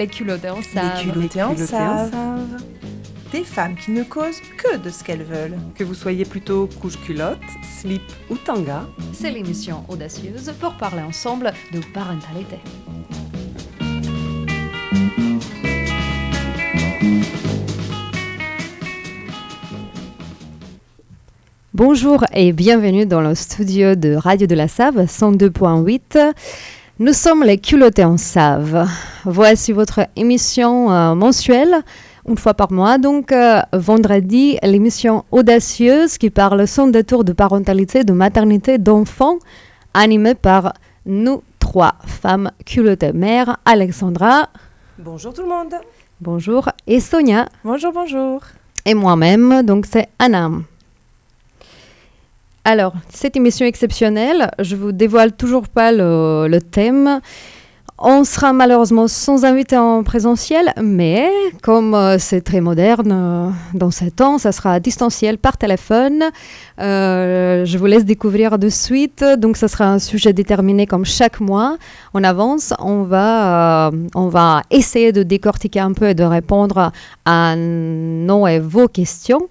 Les culottés en savent. Les culottés en savent. Des femmes qui ne causent que de ce qu'elles veulent. Que vous soyez plutôt couche-culotte, slip ou tanga. C'est l'émission audacieuse pour parler ensemble de parentalité. Bonjour et bienvenue dans le studio de Radio de la Save 102.8. Nous sommes les culottés en Save. Voici votre émission euh, mensuelle, une fois par mois. Donc, euh, vendredi, l'émission audacieuse qui parle sans détour de parentalité, de maternité, d'enfants, animée par nous trois femmes culottées. Mère Alexandra. Bonjour tout le monde. Bonjour. Et Sonia. Bonjour, bonjour. Et moi-même, donc c'est Anna. Alors, cette émission exceptionnelle, je vous dévoile toujours pas le, thème. On sera malheureusement sans invité en présentiel, mais comme euh, c'est très moderne euh, dans ces temps, ça sera distanciel par téléphone. Euh, je vous laisse découvrir de suite. Donc, ça sera un sujet déterminé comme chaque mois. On avance, on va, on va essayer de décortiquer un peu et de répondre à nos et vos questions.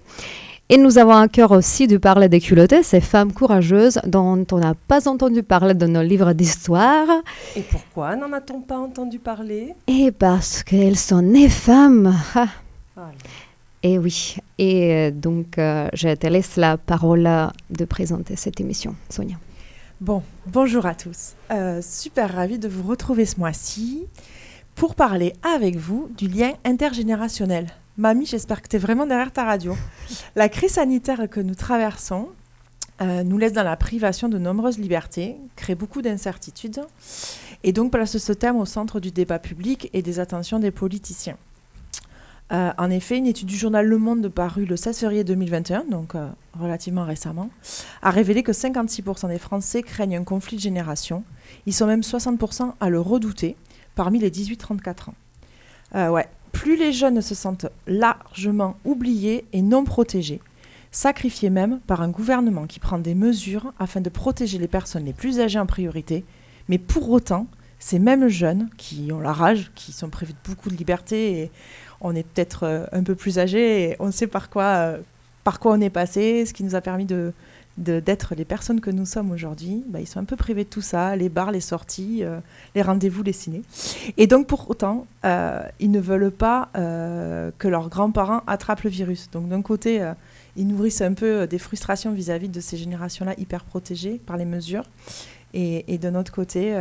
Et nous avons un cœur aussi de parler des culottées, ces femmes courageuses dont on n'a pas entendu parler dans nos livres d'histoire. Et pourquoi n'en a-t-on pas entendu parler? Et parce qu'elles sont nées femmes. Et oui. Et euh, donc, euh, je te laisse la parole de présenter cette émission, Sonia. Bon, bonjour à tous. Euh, super ravie de vous retrouver ce mois-ci pour parler avec vous du lien intergénérationnel. Mamie, j'espère que tu es vraiment derrière ta radio. La crise sanitaire que nous traversons euh, nous laisse dans la privation de nombreuses libertés, crée beaucoup d'incertitudes et donc place ce thème au centre du débat public et des attentions des politiciens. Euh, en effet, une étude du journal Le Monde parue le 16 février 2021, donc euh, relativement récemment, a révélé que 56% des Français craignent un conflit de génération. Ils sont même 60% à le redouter parmi les 18-34 ans. ouais, plus les jeunes se sentent largement oubliés et non protégés, sacrifiés même par un gouvernement qui prend des mesures afin de protéger les personnes les plus âgées en priorité, mais pour autant, ces mêmes jeunes qui ont la rage, qui sont privés de beaucoup de liberté, on est peut-être euh, un peu plus âgés et on sait par euh, par quoi on est passé, ce qui nous a permis de, d'être les personnes que nous sommes aujourd'hui, bah, ils sont un peu privés de tout ça, les bars, les sorties, euh, les rendez-vous, les ciné. Et donc pour autant, euh, ils ne veulent pas euh, que leurs grands-parents attrapent le virus. Donc d'un côté, ils nourrissent un peu des frustrations vis-à-vis de ces générations-là hyper protégées par les mesures. Et, d'un autre côté,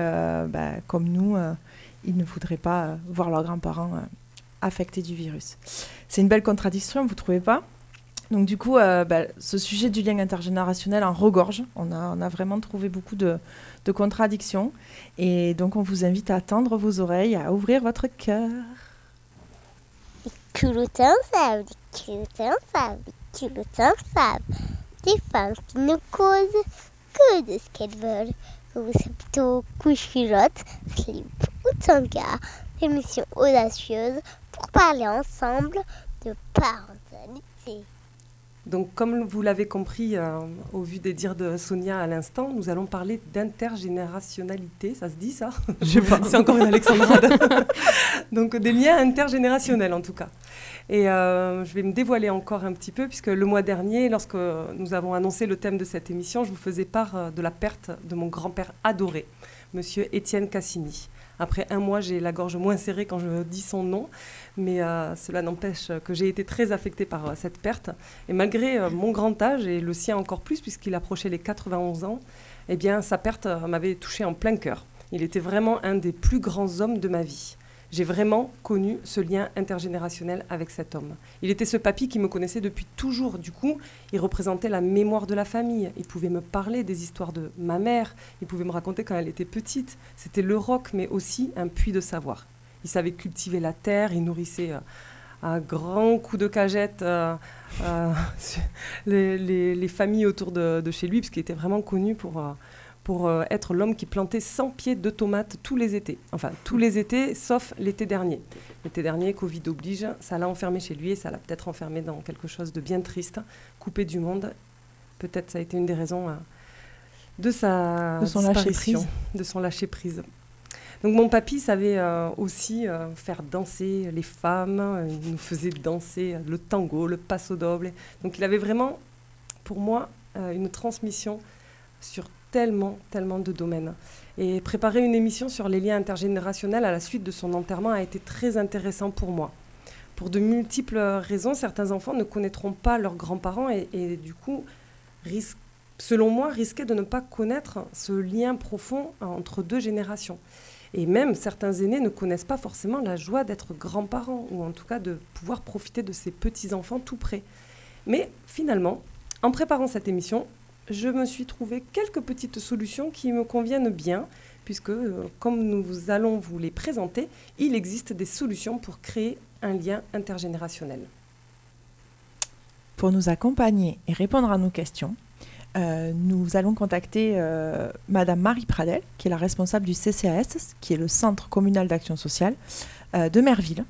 bah, comme nous, ils ne voudraient pas voir leurs grands-parents affectés du virus. C'est une belle contradiction, vous ne trouvez pas? Donc du coup, euh, bah, ce sujet du lien intergénérationnel en regorge. On a, vraiment trouvé beaucoup de, contradictions. Et donc on vous invite à tendre vos oreilles, à ouvrir votre cœur. Des femmes qui ne causent que de ce qu'elles veulent. Ou c'est plutôt couche-culotte, slip ou tanga. Émission audacieuse pour parler ensemble de parentalité. Donc, comme vous l'avez compris euh, au vu des dires de Sonia à l'instant, nous allons parler d'intergénérationnalité. Ça se dit ça? Je pas. C'est encore une Alexandrade. Donc, des liens intergénérationnels en tout cas. Et euh, je vais me dévoiler encore un petit peu, puisque le mois dernier, lorsque nous avons annoncé le thème de cette émission, je vous faisais part euh, de la perte de mon grand-père adoré, monsieur Étienne Cassini. Après un mois, j'ai la gorge moins serrée quand je dis son nom, mais euh, cela n'empêche que j'ai été très affectée par euh, cette perte. Et malgré euh, mon grand âge, et le sien encore plus, puisqu'il approchait les 91 ans, eh bien, sa perte m'avait touchée en plein cœur. Il était vraiment un des plus grands hommes de ma vie j'ai vraiment connu ce lien intergénérationnel avec cet homme. Il était ce papy qui me connaissait depuis toujours. Du coup, il représentait la mémoire de la famille. Il pouvait me parler des histoires de ma mère. Il pouvait me raconter quand elle était petite. C'était le roc, mais aussi un puits de savoir. Il savait cultiver la terre. Il nourrissait euh, à grands coups de cagette euh, euh, les, familles autour de, chez lui, parce qu'il était vraiment connu pour pour euh, être l'homme qui plantait 100 pieds de tomates tous les étés. Enfin, tous les étés, sauf l'été dernier. L'été dernier, Covid oblige, ça l'a enfermé chez lui et ça l'a peut-être enfermé dans quelque chose de bien triste, coupé du monde. Peut-être ça a été une des raisons euh, de sa de son lâcher prise. De son lâcher prise. Donc mon papy savait euh, aussi euh, faire danser les femmes, il nous faisait danser le tango, le passo doble. Donc il avait vraiment, pour moi, une transmission sur tellement, tellement de domaines. Et préparer une émission sur les liens intergénérationnels à la suite de son enterrement a été très intéressant pour moi. Pour de multiples raisons, certains enfants ne connaîtront pas leurs grands-parents et, du coup, selon moi, risquaient de ne pas connaître ce lien profond entre deux générations. Et même certains aînés ne connaissent pas forcément la joie d'être grands-parents, ou en tout cas de pouvoir profiter de ces petits-enfants tout près. Mais finalement, en préparant cette émission, je me suis trouvé quelques petites solutions qui me conviennent bien, puisque, euh, comme nous allons vous les présenter, il existe des solutions pour créer un lien intergénérationnel. Pour nous accompagner et répondre à nos questions, euh, nous allons contacter euh, Madame Marie Pradel, qui est la responsable du CCAS, qui est le Centre communal d'action sociale de Merville.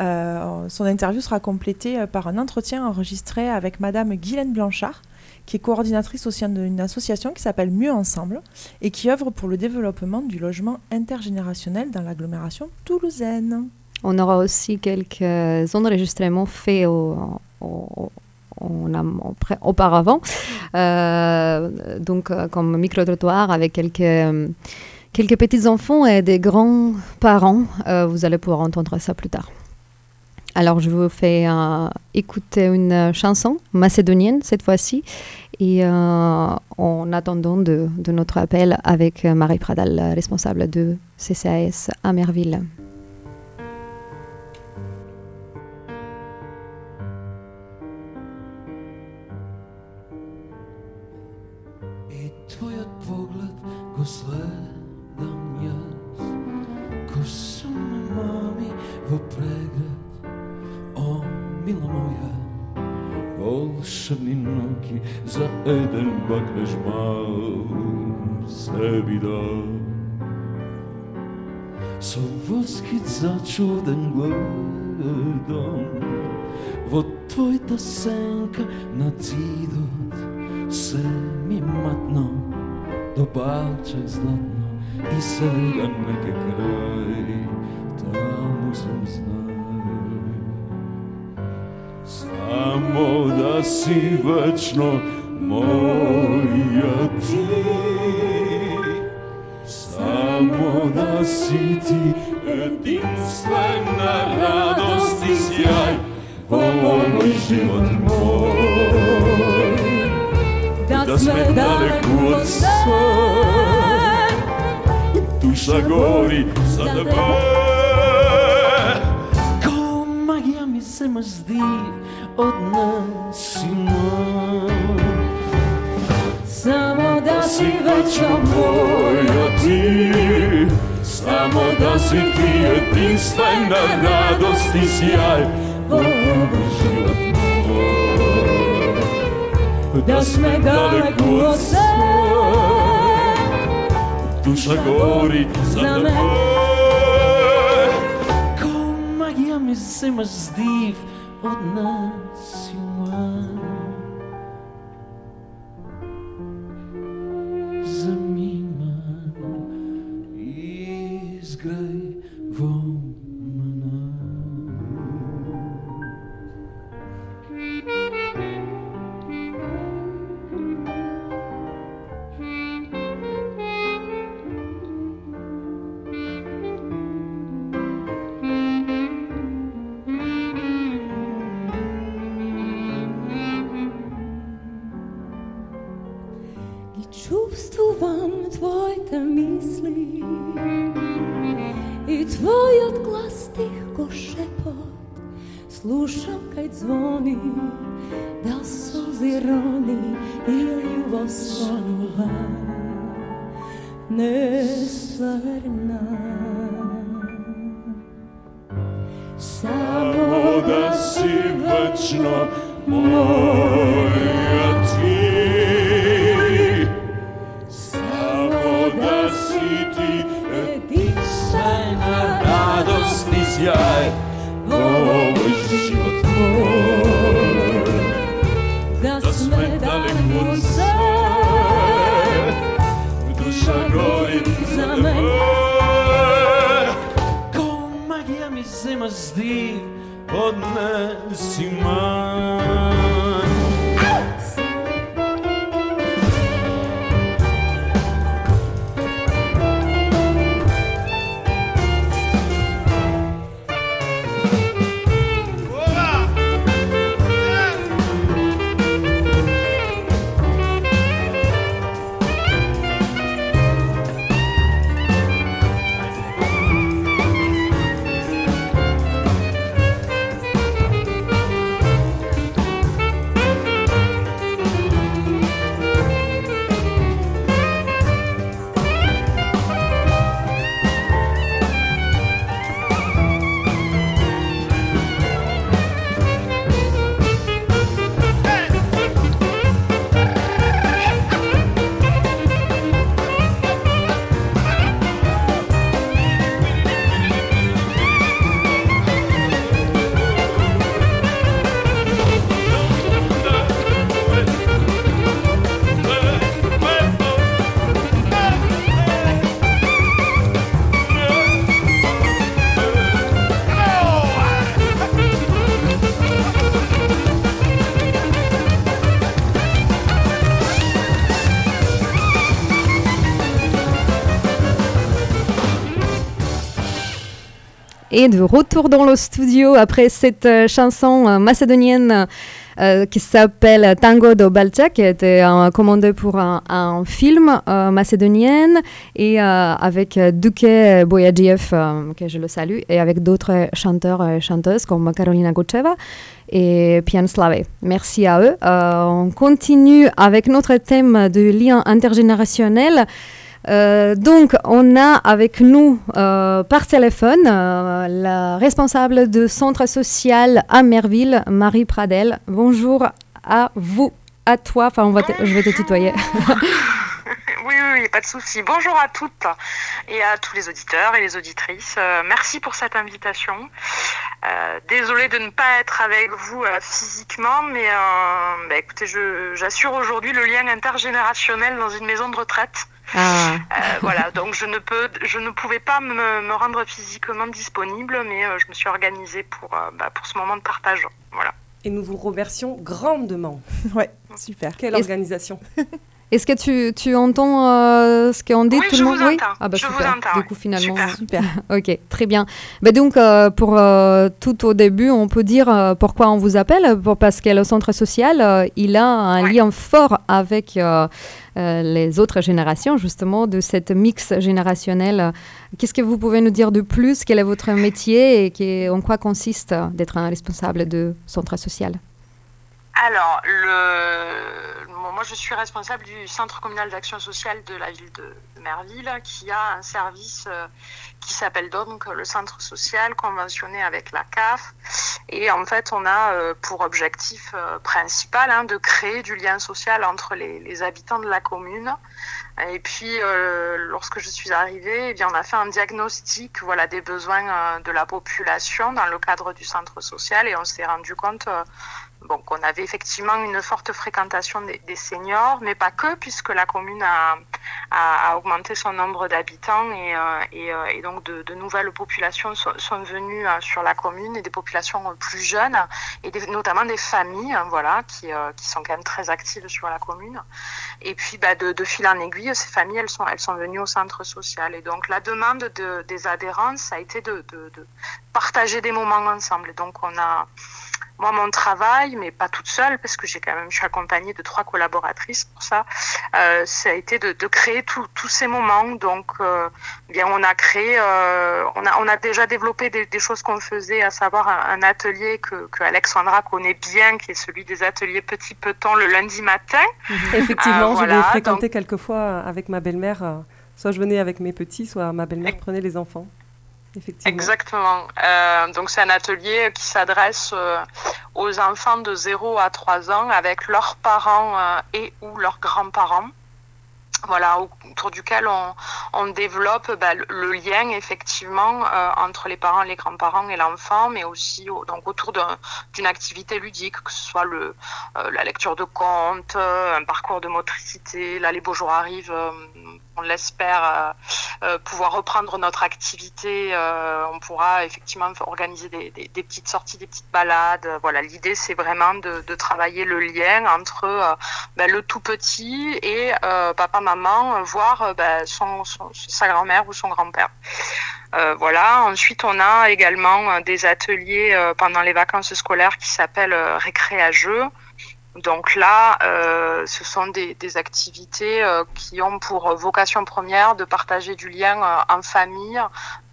son interview sera complétée par un entretien enregistré avec Madame Guylaine Blanchard, qui est coordinatrice au sein d'une association qui s'appelle Mieux Ensemble et qui œuvre pour le développement du logement intergénérationnel dans l'agglomération toulousaine. On aura aussi quelques enregistrements faits auparavant, euh, donc euh, comme micro-trottoir avec quelques, quelques petits-enfants et des grands-parents. Euh, vous allez pouvoir entendre ça plus tard. Alors, je vous fais euh, écouter une chanson macédonienne cette fois-ci. Et euh, en attendant de, notre appel avec Marie Pradal, responsable de CCAS à Merville. шрни ноки за еден бакнеш мал Sebi да, Со воски зачуден гледам Во твојта сенка на зидот Се ми матно до балче златно И сега нека крај. Таму сум знал Samo da si večno moja ti. Samo da si ti jedinstvena radost i sjaj Ovoj život moj. Da sme daleko od sve Duša gori za tebe снимаш od nas нас Samo da si вече моја ти, само да си ти единствена радост и сјај во живот мој. Да сме далеко од се, душа гори за да sem mas div oh, od. звезды под нас зима. Et de retour dans le studio après cette euh, chanson euh, macédonienne euh, qui s'appelle Tango de Balcia, qui a été euh, commandée pour un, film macédonien et avec Duke Boyadjiev, euh, que je le salue, et avec d'autres chanteurs et chanteuses comme Carolina Gocheva et Pian Slave. Merci à eux. On continue avec notre thème de lien intergénérationnel. Euh, donc, on a avec nous euh, par téléphone euh, la responsable de centre social à Merville, Marie Pradel. Bonjour à vous, à toi. Enfin, je vais te tutoyer. Oui, oui, pas de souci. Bonjour à toutes et à tous les auditeurs et les auditrices. Merci pour cette invitation. Désolée de ne pas être avec vous physiquement, mais bah, écoutez, j'assure aujourd'hui le lien intergénérationnel dans une maison de retraite. Ah, Euh, voilà, donc je ne peux, je ne pouvais pas me, me rendre physiquement disponible, mais euh, je me suis organisée pour, euh, bah, pour ce moment de partage. Voilà. Et nous vous remercions grandement. Ouais, super. Quelle Est-ce- organisation. Est-ce que tu, tu entends euh, ce qu'on dit Oui, tout je le monde vous entends. Ah bah Je vous super. entends, Du coup, finalement, Super. Super. Ok, très bien. Ben donc, euh, pour euh, tout au début, on peut dire euh, pourquoi on vous appelle, pour- parce que le centre social, euh, il a un Ouais. lien fort avec les autres générations, justement, de cette mix générationnel. Qu'est-ce que vous pouvez nous dire de plus? Quel est votre métier et en quoi consiste euh, d'être un responsable de centre social? Alors, moi je suis responsable du Centre communal d'action sociale de la ville de Merville qui a un service euh, qui s'appelle donc le Centre social conventionné avec la CAF. Et en fait, on a euh, pour objectif euh, principal hein, de créer du lien social entre les, habitants de la commune. Et puis, lorsque je suis arrivée, eh bien, on a fait un diagnostic voilà, des besoins de la population dans le cadre du centre social et on s'est rendu compte Bon, qu'on avait effectivement une forte fréquentation des, seniors, mais pas que, puisque la commune a, augmenté son nombre d'habitants et, euh, euh, donc de, nouvelles populations sont, venues euh, sur la commune et des populations plus jeunes et notamment des familles, hein, voilà, qui, sont quand même très actives sur la commune. Et puis, bah, de, fil en aiguille, ces familles, elles sont, venues au centre social. Et donc, la demande de, des adhérents, ça a été de, de, partager des moments ensemble. Donc, on a moi, mon travail, mais pas toute seule, parce que j'ai quand même, je suis accompagnée de trois collaboratrices pour ça, euh, ça a été de, de créer tous ces moments. Donc, euh, bien, on a créé, euh, on, a, on a déjà développé des, des choses qu'on faisait, à savoir un, un atelier que, que Alexandra connaît bien, qui est celui des ateliers Petit Peton le lundi matin. Effectivement, Ah, je l'ai fréquenté quelques fois avec ma belle-mère. Soit je venais avec mes petits, soit ma belle-mère prenait les enfants. Exactement. Euh, donc c'est un atelier qui s'adresse euh, aux enfants de 0 à 3 ans avec leurs parents euh, et ou leurs grands-parents. Voilà, autour duquel on, développe bah, le, lien effectivement entre les parents, les grands-parents et l'enfant, mais aussi au- donc autour d'un- d'une activité ludique, que ce soit le, la lecture de contes, un parcours de motricité. Là, les beaux jours arrivent. Euh, on l'espère, pouvoir reprendre notre activité. on pourra effectivement organiser des, petites sorties, des petites balades. Voilà, l'idée c'est vraiment de, travailler le lien entre ben, le tout petit et papa, maman, voire ben, son, sa grand-mère ou son grand-père. voilà. Ensuite, on a également des ateliers pendant les vacances scolaires qui s'appellent jeu. Donc là, euh, ce sont des, activités euh, qui ont pour vocation première de partager du lien euh, en famille,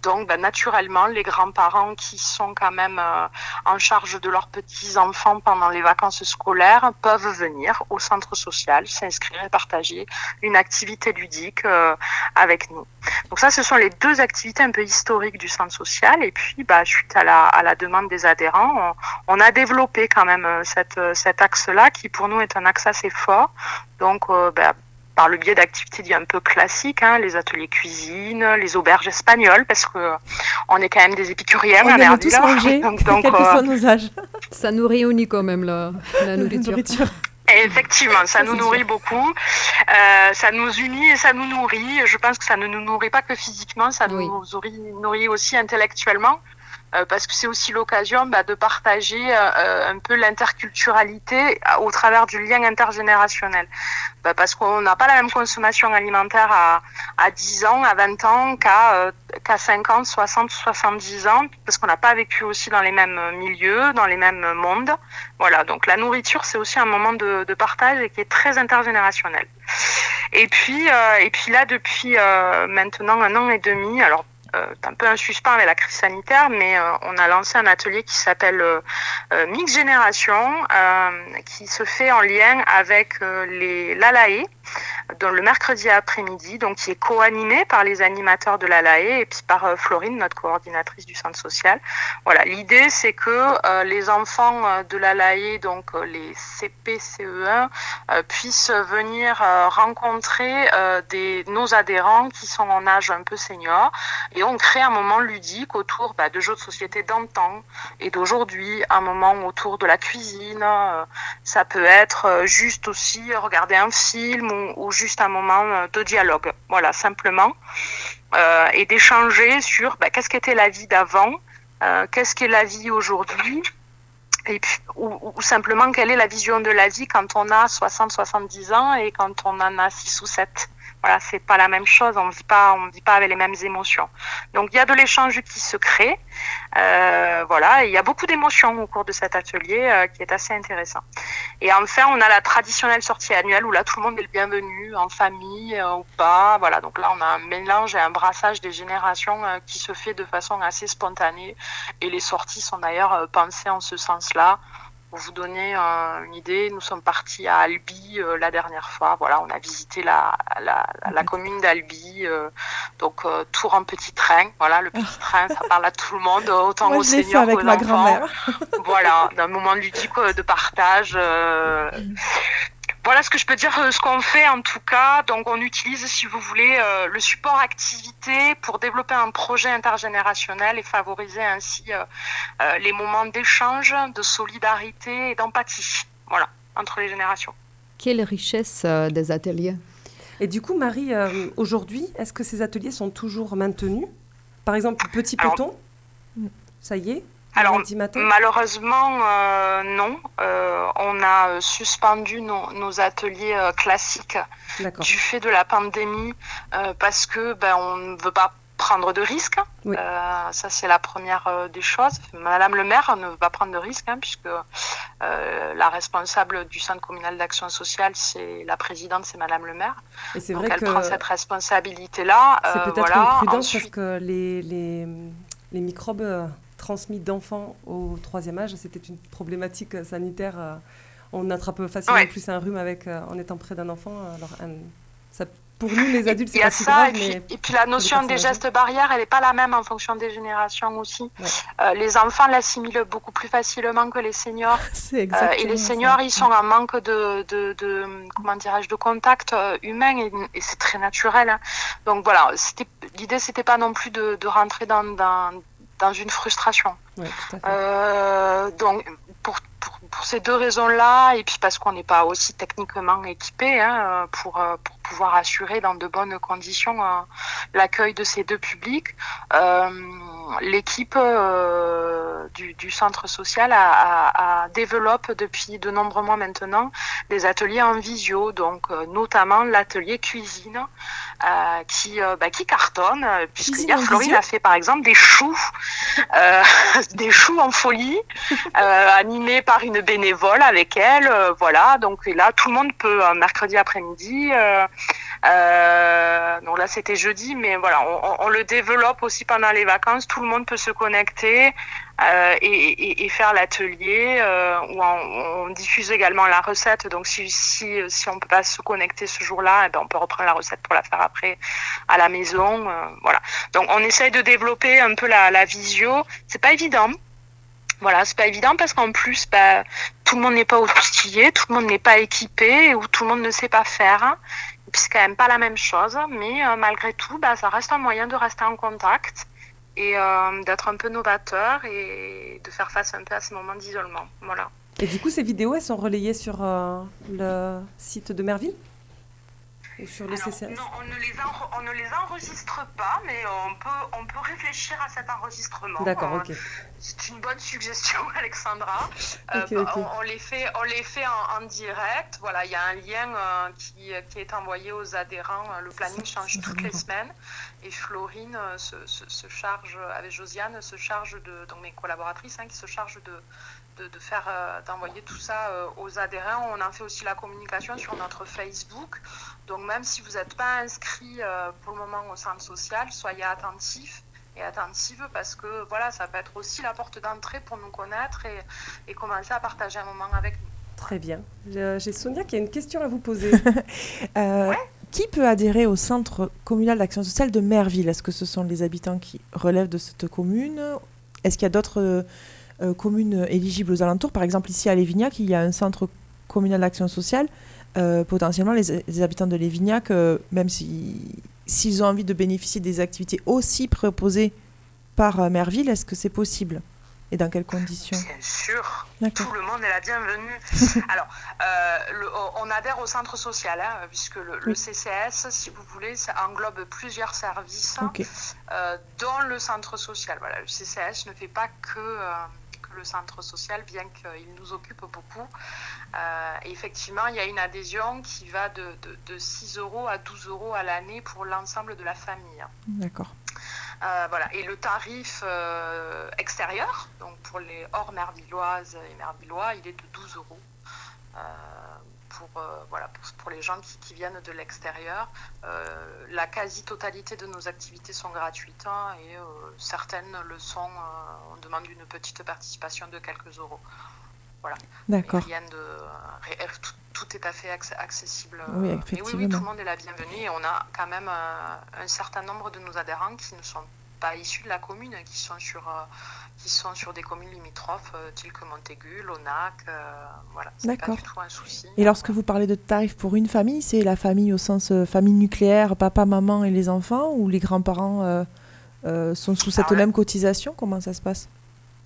donc, ben, naturellement, les grands-parents qui sont quand même euh, en charge de leurs petits-enfants pendant les vacances scolaires peuvent venir au centre social, s'inscrire et partager une activité ludique euh, avec nous. Donc ça, ce sont les deux activités un peu historiques du centre social. Et puis, bah, suite à la, demande des adhérents, on, a développé quand même euh, cet axe-là qui pour nous est un axe assez fort. Donc, bah, par le biais d'activités un peu classiques, hein, les ateliers cuisine, les auberges espagnoles, parce que euh, on est quand même des épicuriens on aime tous manger, donc, donc quel que soit euh, nos âges. Ça nous réunit quand même la, la nourriture. Effectivement, ça nous nourrit beaucoup, euh, ça nous unit et ça nous nourrit. Je pense que ça ne nous nourrit pas que physiquement, ça nous nourrit aussi intellectuellement. Euh, parce que c'est aussi l'occasion bah, de partager euh, un peu l'interculturalité au travers du lien intergénérationnel. Bah, parce qu'on n'a pas la même consommation alimentaire à, à 10 ans, à 20 ans, qu'à euh, qu'à 50, 60, 70 ans, parce qu'on n'a pas vécu aussi dans les mêmes milieux, dans les mêmes mondes. Voilà, donc la nourriture, c'est aussi un moment de, de, partage et qui est très intergénérationnel. Et puis, et puis là, depuis maintenant un an et demi, alors euh, un peu un suspens avec la crise sanitaire, mais euh, on a lancé un atelier qui s'appelle euh, Mix Génération, qui se fait en lien avec les l'ALAE, le mercredi après-midi, donc qui est co-animé par les animateurs de l'ALAE et puis par Florine, notre coordinatrice du centre social. Voilà, l'idée c'est que les enfants de l'ALAE, donc les CP, CE1, puissent venir rencontrer nos adhérents qui sont en âge un peu senior et on crée un moment ludique autour bah, de jeux de société d'antan et d'aujourd'hui, un moment autour de la cuisine. Euh, ça peut être euh, juste aussi regarder un film ou, juste un moment euh, de dialogue. Voilà, simplement. et d'échanger sur bah, qu'est-ce qu'était la vie d'avant, qu'est-ce qu'est la vie aujourd'hui, et puis, ou, ou, simplement quelle est la vision de la vie quand on a 60-70 ans et quand on en a 6 ou 7. Voilà, c'est pas la même chose. On ne vit pas, on vit pas avec les mêmes émotions. Donc il y a de l'échange qui se crée. Euh, voilà, il y a beaucoup d'émotions au cours de cet atelier euh, qui est assez intéressant. Et enfin, on a la traditionnelle sortie annuelle où là tout le monde est le bienvenu, en famille euh, ou pas. Voilà, donc là on a un mélange et un brassage des générations qui se fait de façon assez spontanée. Et les sorties sont d'ailleurs pensées en ce sens-là. Pour vous donner euh, une idée, nous sommes partis à Albi euh, la dernière fois. Voilà, on a visité la, la, commune d'Albi, euh, donc tour en petit train. Voilà, le petit train, ça parle à tout le monde, autant aux seniors qu'aux enfants. voilà, d'un moment ludique de partage. Voilà ce que je peux dire, euh, ce qu'on fait en tout cas. Donc on utilise, si vous voulez, euh, le support activité pour développer un projet intergénérationnel et favoriser ainsi euh, les moments d'échange, de solidarité et d'empathie. Voilà, entre les générations. Quelle richesse des ateliers. Et du coup, Marie, aujourd'hui, est-ce que ces ateliers sont toujours maintenus? Par exemple, Petit Peloton, ça y est? Alors, malheureusement, euh, non. Euh, on a euh, suspendu nos, ateliers classiques du fait de la pandémie parce que ben, on ne veut pas prendre de risques. ça, c'est la première des choses. Madame le maire ne veut pas prendre de risques, hein, puisque la responsable du centre communal d'action sociale, c'est la présidente, c'est Madame le maire. Et c'est vrai elle prend cette responsabilité-là. C'est peut-être une prudence parce que les, les, les microbes transmis d'enfants au troisième âge. C'était une problématique sanitaire. Euh, on attrape facilement plus un rhume avec, euh, en étant près d'un enfant. Alors, ça, pour nous, les adultes, c'est pas si grave. Et puis, et puis la notion des gestes barrières, elle n'est pas la même en fonction des générations aussi. Euh, les enfants l'assimilent beaucoup plus facilement que les seniors. et les seniors, ils sont en manque de, de, de comment dirais-je, de contact humain et, c'est très naturel. Hein. Donc voilà, l'idée, c'était pas non plus de, de rentrer dans, dans dans une frustration. Euh, donc, pour, pour, pour ces deux raisons-là, et puis parce qu'on n'est pas aussi techniquement équipé hein, pour, euh, pour pouvoir assurer dans de bonnes conditions euh, l'accueil de ces deux publics, euh, l'équipe euh, du, du centre social a, a, a développe depuis de nombreux mois maintenant des ateliers en visio, donc euh, notamment l'atelier cuisine euh, qui, bah, qui cartonne, puisque hier Florine a fait par exemple des choux, des choux en folie, animés par une bénévole avec elle, voilà. Donc et là, tout le monde peut un mercredi après-midi. Euh, donc là, c'était jeudi, mais voilà, on, on- on le développe aussi pendant les vacances. Tout le monde peut se connecter euh, et, et- et faire l'atelier. Euh, où on, on diffuse également la recette. Donc si si si on peut pas se connecter ce jour-là, eh ben, on peut reprendre la recette pour la faire après à la maison. euh, voilà. Donc on essaye de développer un peu la, la visio. C'est pas évident. Voilà, c'est pas évident parce qu'en plus, bah, tout le monde n'est pas outillé, tout le monde n'est pas équipé ou tout le monde ne sait pas faire. Puis c'est quand même pas la même chose, mais euh, malgré tout, bah, ça reste un moyen de rester en contact et euh, d'être un peu novateur et de faire face un peu à ces moments d'isolement. Voilà. Et du coup, ces vidéos, elles sont relayées sur euh, le site de Merville? Ou sur le Alors, non, on ne, les on ne les enregistre pas, mais on peut, on peut réfléchir à cet enregistrement. D'accord, Euh, ok. C'est une bonne suggestion, Alexandra. Euh, ok. On, on les fait, on les fait en, en direct. Voilà, il y a un lien euh, qui, qui est envoyé aux adhérents. Euh, Le planning change toutes les semaines. Et Florine euh, se, se- se charge, avec Josiane, se charge de, donc mes collaboratrices, hein, qui se chargent de, de, de faire, euh, d'envoyer tout ça euh, aux adhérents. On en fait aussi la communication sur notre Facebook. Donc même si vous n'êtes pas inscrit euh, pour le moment au centre social, soyez attentifs et attentive parce que voilà, ça peut être aussi la porte d'entrée pour nous connaître et, et commencer à partager un moment avec nous. Très bien. J'ai Sonia qui a une question à vous poser. Euh, Qui peut adhérer au centre communal d'action sociale de Merville? Est-ce que ce sont les habitants qui relèvent de cette commune? Est-ce qu'il y a d'autres euh, euh, communes éligibles aux alentours Par exemple, ici à Lévignac, il y a un centre communal d'action sociale. Euh, potentiellement, les, les habitants de Lévignac, euh, même si- s'ils ont envie de bénéficier des activités aussi proposées par Merville, est-ce que c'est possible Et dans quelles conditions? Bien sûr, tout le monde est la bienvenue. Alors, euh, le- on adhère au centre social, hein, puisque le. CCS, si vous voulez, ça englobe plusieurs services. Ok. euh, dans le centre social. Voilà, le CCS ne fait pas que, euh, que le centre social, bien qu'il nous occupe beaucoup. Euh, et effectivement, il y a une adhésion qui va de, de, de 6 euros à 12 euros à l'année pour l'ensemble de la famille. D'accord. Euh, voilà. Et le tarif euh, extérieur, donc pour les hors mervilloises et mervillois, il est de 12 euros. Pour, euh, voilà, pour, pour les gens qui, qui viennent de l'extérieur. Euh, la quasi-totalité de nos activités sont gratuites hein, et euh, certaines le sont. on demande une petite participation de quelques euros. D'accord. Rien de, ré- tout, tout est à fait acc- accessible. Oui, mais oui, oui, tout le monde est la bienvenue et on a quand même un certain nombre de nos adhérents qui ne sont pas issus de la commune, qui sont sur, euh, qui sont sur des communes limitrophes, euh, telles que Montaigu, Lonac, euh, voilà. C'est pas D'accord. du tout un souci. Et lorsque vous parlez de tarifs pour une famille, c'est la famille au sens famille nucléaire, papa, maman et les enfants, ou les grands-parents sont sous cette Alors là- même cotisation? Comment ça se passe?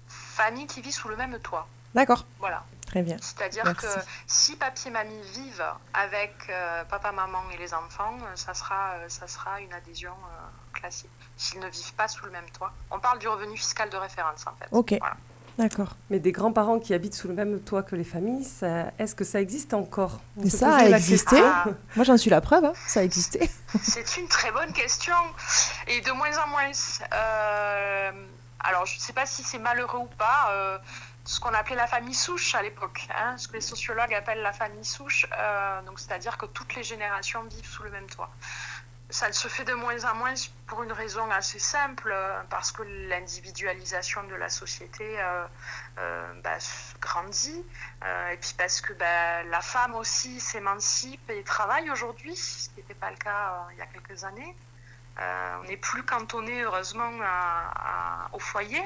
Famille qui vit sous le même toit, D'accord, voilà. Très bien. C'est-à-dire que si papier et mamie vivent avec euh, papa, maman et les enfants, euh, ça sera, euh, ça sera une adhésion euh, classique. S'ils ne vivent pas sous le même toit. On parle du revenu fiscal de référence en fait. Ok. Voilà. D'accord. Mais des grands-parents qui habitent sous le même toit que les familles, ça- est-ce que ça existe encore? Mais ça a existé. question. Ah, Moi, j'en suis la preuve, hein, ça a existé. c'est une très bonne question. Et de moins en moins. euh, alors, je ne sais pas si c'est malheureux ou pas. Ce qu'on appelait la famille souche à l'époque, hein, ce que les sociologues appellent la famille souche, euh, donc c'est-à-dire que toutes les générations vivent sous le même toit. Ça se fait de moins en moins pour une raison assez simple, euh, parce que l'individualisation de la société euh, bah, grandit, et puis parce que bah, la femme aussi s'émancipe et travaille aujourd'hui, ce qui n'était pas le cas il y a quelques années. On n'est plus cantonné, heureusement, au foyer.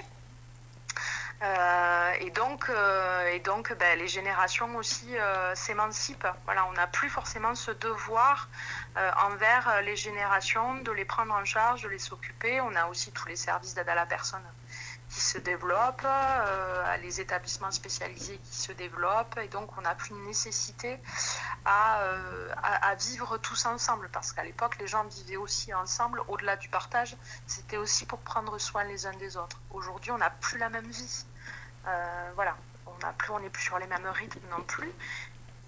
Euh, et donc, euh, et donc ben, les générations aussi euh, s'émancipent. Voilà, on n'a plus forcément ce devoir envers les générations de les prendre en charge, de les s'occuper. On a aussi tous les services d'aide à la personne qui se développent, les établissements spécialisés qui se développent, et donc on n'a plus une nécessité à, à, vivre tous ensemble, parce qu'à l'époque les gens vivaient aussi ensemble, au-delà du partage, c'était aussi pour prendre soin les uns des autres. Aujourd'hui on n'a plus la même vie, voilà, on n'est plus, on plus sur les mêmes rythmes non plus,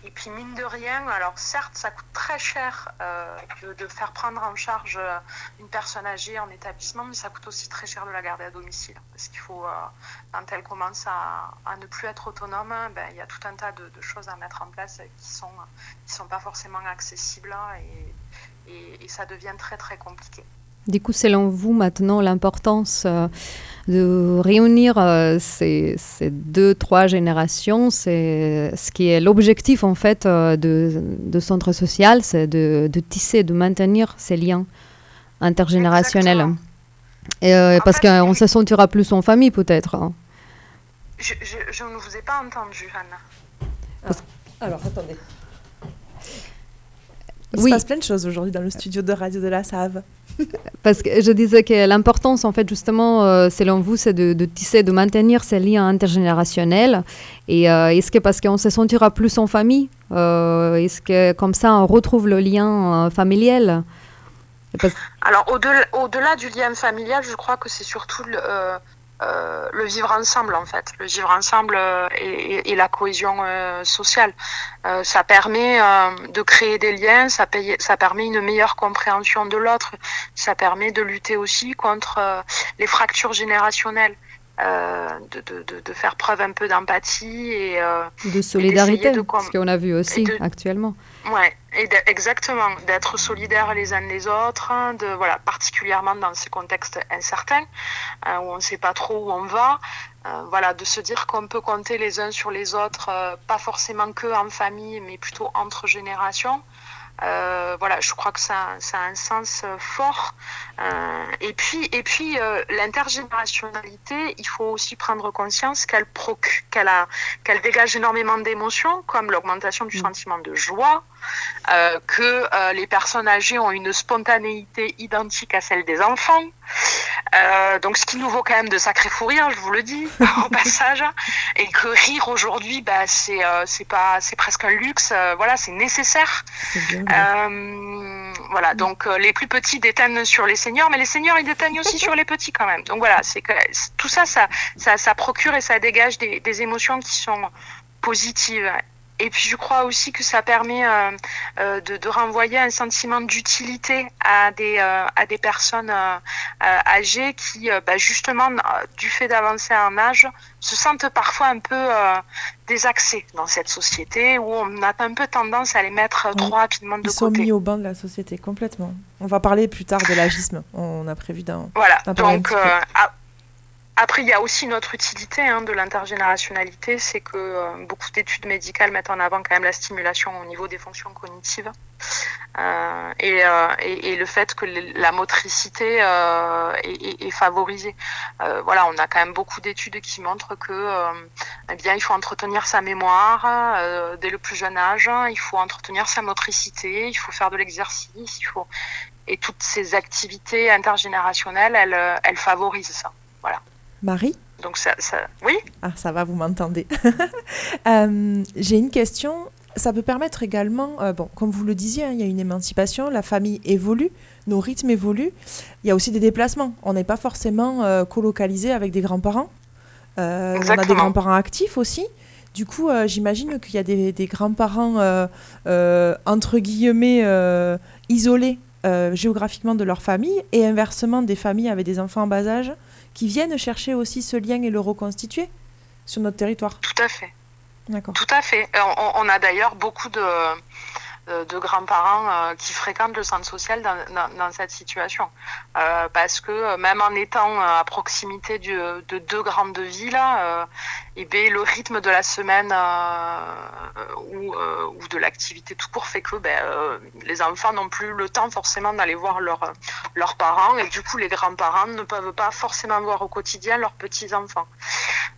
et puis mine de rien, alors certes, ça coûte très cher euh, de, faire prendre en charge euh, une personne âgée en établissement, mais ça coûte aussi très cher de la garder à domicile. Parce qu'il faut, euh, quand elle commence à, ne plus être autonome, ben, il y a tout un tas de, choses à mettre en place qui sont, qui sont pas forcément accessibles et, ça devient très très compliqué. Du coup, selon vous, maintenant, l'importance euh, de réunir euh, ces, ces, deux, trois générations, c'est ce qui est l'objectif, en fait, euh, de, de centre social, c'est de, de, tisser, de maintenir ces liens intergénérationnels. Et, parce qu'on se sentira plus en famille, peut-être. Hein. Je, je, je, ne vous ai pas entendu, Anna. Ah. Alors, attendez. Il oui. se passe plein de choses aujourd'hui dans le studio de radio de la Save. Parce que je disais que l'importance, en fait, justement, euh, selon vous, c'est de, de, tisser, de maintenir ces liens intergénérationnels. Et euh, est-ce que parce qu'on se sentira plus en famille, euh, est-ce que comme ça, on retrouve le lien familial? Alors, au-delà, au-delà du lien familial, je crois que c'est surtout le, euh, le vivre ensemble en fait, le vivre ensemble euh, et, et, la cohésion euh, sociale. Ça permet de créer des liens, ça, paye, ça permet une meilleure compréhension de l'autre, ça permet de lutter aussi contre les fractures générationnelles. De, de, de, faire preuve un peu d'empathie et de solidarité, de ce qu'on a vu aussi actuellement. Ouais, et exactement, d'être solidaires les uns les autres, de voilà, particulièrement dans ces contextes incertains euh, où on ne sait pas trop où on va, euh, voilà, de se dire qu'on peut compter les uns sur les autres, euh, pas forcément que en famille, mais plutôt entre générations. Euh, voilà, je crois que ça, ça a un sens fort. Euh, et puis, et puis euh, l'intergénérationnalité, il faut aussi prendre conscience qu'elle qu'elle qu'elle dégage énormément d'émotions, comme l'augmentation du sentiment de joie, euh, que euh, les personnes âgées ont une spontanéité identique à celle des enfants. Euh, donc, ce qui nous vaut quand même de sacrés fous rires, je vous le dis au passage, et que rire aujourd'hui, bah, c'est c'est pas c'est presque un luxe. voilà, c'est nécessaire. voilà, donc les plus petits déteignent sur les seniors, mais les seniors ils déteignent aussi sur les petits quand même. Donc voilà, c'est tout ça, ça, ça, ça procure et ça dégage des, des émotions qui sont positives et puis je crois aussi que ça permet euh, euh, de, de, renvoyer un sentiment d'utilité à des euh, à des personnes euh, âgées qui, bah, justement, du fait d'avancer en âge, se sentent parfois un peu désaxées dans cette société où on a un peu tendance à les mettre oui. trop rapidement de Ils côté. Ils sont mis au banc de la société complètement. On va parler plus tard de l'agisme. On a prévu d'un. Voilà. Donc après, il y a aussi notre utilité hein, de l'intergénérationnalité, c'est que euh, beaucoup d'études médicales mettent en avant quand même la stimulation au niveau des fonctions cognitives euh, et, euh, et, le fait que la motricité euh, est, est, favorisée. Euh, voilà, on a quand même beaucoup d'études qui montrent que euh, eh bien, il faut entretenir sa mémoire dès le plus jeune âge, il faut entretenir sa motricité, il faut faire de l'exercice, il faut et toutes ces activités intergénérationnelles, elles, elles favorisent ça. Voilà. Marie? Donc ça, ça, Oui? Ah, ça va, vous m'entendez. euh, J'ai une question. Ça peut permettre également, euh, bon, comme vous le disiez, hein, il y a une émancipation, la famille évolue, nos rythmes évoluent. Il y a aussi des déplacements. On n'est pas forcément euh, colocalisé avec des grands-parents. On a des grands-parents actifs aussi. Du coup, euh, j'imagine qu'il y a des, des grands-parents, entre guillemets, isolés géographiquement de leur famille, et inversement, des familles avec des enfants en bas âge qui viennent chercher aussi ce lien et le reconstituer sur notre territoire. Tout à fait. D'accord. Tout à fait. On, on a d'ailleurs beaucoup de, de grands-parents euh, qui fréquentent le centre social dans, dans, dans cette situation. Euh, parce que même en étant à proximité du, de deux grandes villes, euh, et bien, le rythme de la semaine ou, ou, de l'activité tout court fait que ben, les enfants n'ont plus le temps forcément d'aller voir leur, leurs parents et du coup les grands-parents ne peuvent pas forcément voir au quotidien leurs petits-enfants.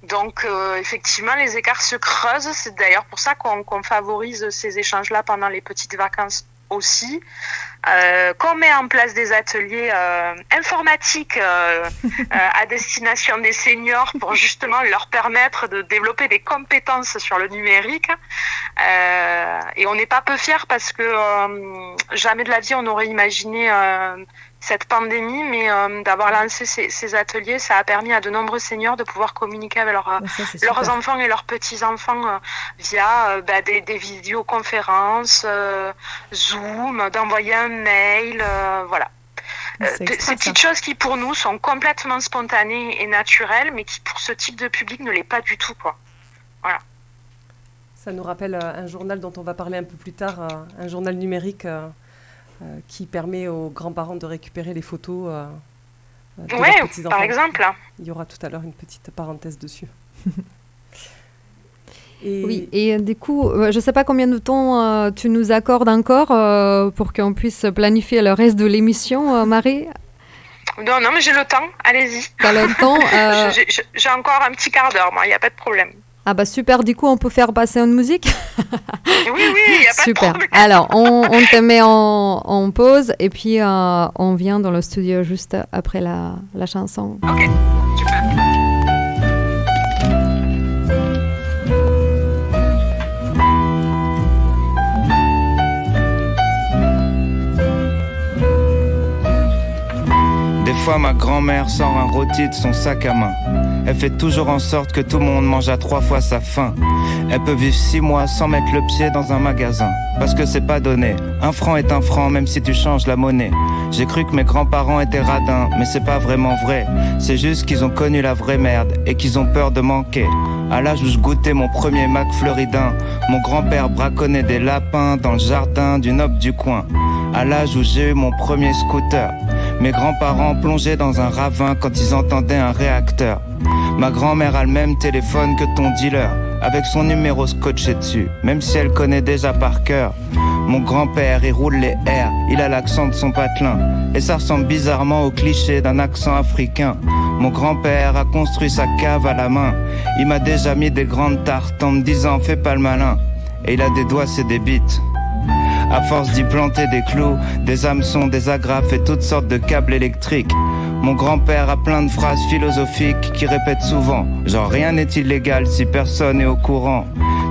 Donc effectivement les écarts se creusent, c'est d'ailleurs pour ça qu'on qu favorise ces échanges-là pendant les petites vacances aussi, euh, qu'on met en place des ateliers euh, informatiques euh, euh, à destination des seniors pour justement leur permettre de développer des compétences sur le numérique. Euh, et on n'est pas peu fiers parce que euh, jamais de la vie on aurait imaginé cette pandémie, mais euh, d'avoir lancé ces, ces ateliers, ça a permis à de nombreux seniors de pouvoir communiquer avec leurs, Ah, ça, leurs super. enfants et leurs petits-enfants euh, via euh, bah, des, des vidéoconférences, Zoom, d'envoyer un mail, voilà. Ah, de- ces petites choses qui pour nous sont complètement spontanées et naturelles, mais qui pour ce type de public ne l'est pas du tout. Quoi. Ça nous rappelle un journal dont on va parler un peu plus tard, un journal numérique qui permet aux grands-parents de récupérer les photos euh, euh, de Ouais, leurs petits-enfants. par exemple. Il y aura tout à l'heure une petite parenthèse dessus. Et Oui, et euh, du coup, euh, je ne sais pas combien de temps euh, tu nous accordes encore euh, pour qu'on puisse planifier le reste de l'émission, euh, Marie? Non, non, mais j'ai le temps, allez-y. Tu as le temps euh, J'ai- encore un petit quart d'heure, moi, il n'y a pas de problème. Ah bah super, du coup, on peut faire passer une musique Oui, oui, il n'y a pas de Super. problème. Alors, on, on te met en, en pause et puis euh, on vient dans le studio juste après la, la chanson. Ok, super. Des fois, ma grand-mère sort un rôti de son sac à main. Elle fait toujours en sorte que tout le monde mange à trois fois sa faim. Elle peut vivre six mois sans mettre le pied dans un magasin. Parce que c'est pas donné. Un franc est un franc, même si tu changes la monnaie. J'ai cru que mes grands-parents étaient radins, mais c'est pas vraiment vrai. C'est juste qu'ils ont connu la vraie merde et qu'ils ont peur de manquer. À l'âge où je goûtais mon premier Mac floridin, mon grand-père braconnait des lapins dans le jardin du noble du coin. À l'âge où j'ai eu mon premier scooter, mes grands-parents plongeaient dans un ravin quand ils entendaient un réacteur. Ma grand-mère a le même téléphone que ton dealer, avec son numéro scotché dessus, même si elle connaît déjà par cœur. Mon grand-père, il roule les airs, il a l'accent de son patelin, et ça ressemble bizarrement au cliché d'un accent africain. Mon grand-père a construit sa cave à la main, il m'a déjà mis des grandes tartes en me disant fais pas le malin, et il a des doigts, c'est des bites. À force d'y planter des clous, des hameçons, des agrafes et toutes sortes de câbles électriques. Mon grand-père a plein de phrases philosophiques qui répète souvent, genre rien n'est illégal si personne est au courant.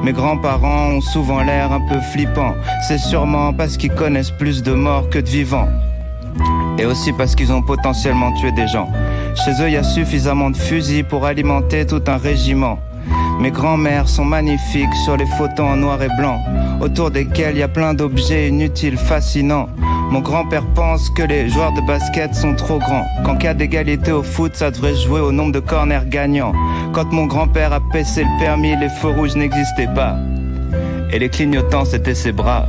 Mes grands-parents ont souvent l'air un peu flippants, c'est sûrement parce qu'ils connaissent plus de morts que de vivants. Et aussi parce qu'ils ont potentiellement tué des gens. Chez eux, il y a suffisamment de fusils pour alimenter tout un régiment. Mes grands-mères sont magnifiques sur les photos en noir et blanc, autour desquels il y a plein d'objets inutiles, fascinants. Mon grand-père pense que les joueurs de basket sont trop grands. Qu'en cas d'égalité au foot, ça devrait jouer au nombre de corners gagnants. Quand mon grand-père a paissé le permis, les feux rouges n'existaient pas. Et les clignotants, c'était ses bras.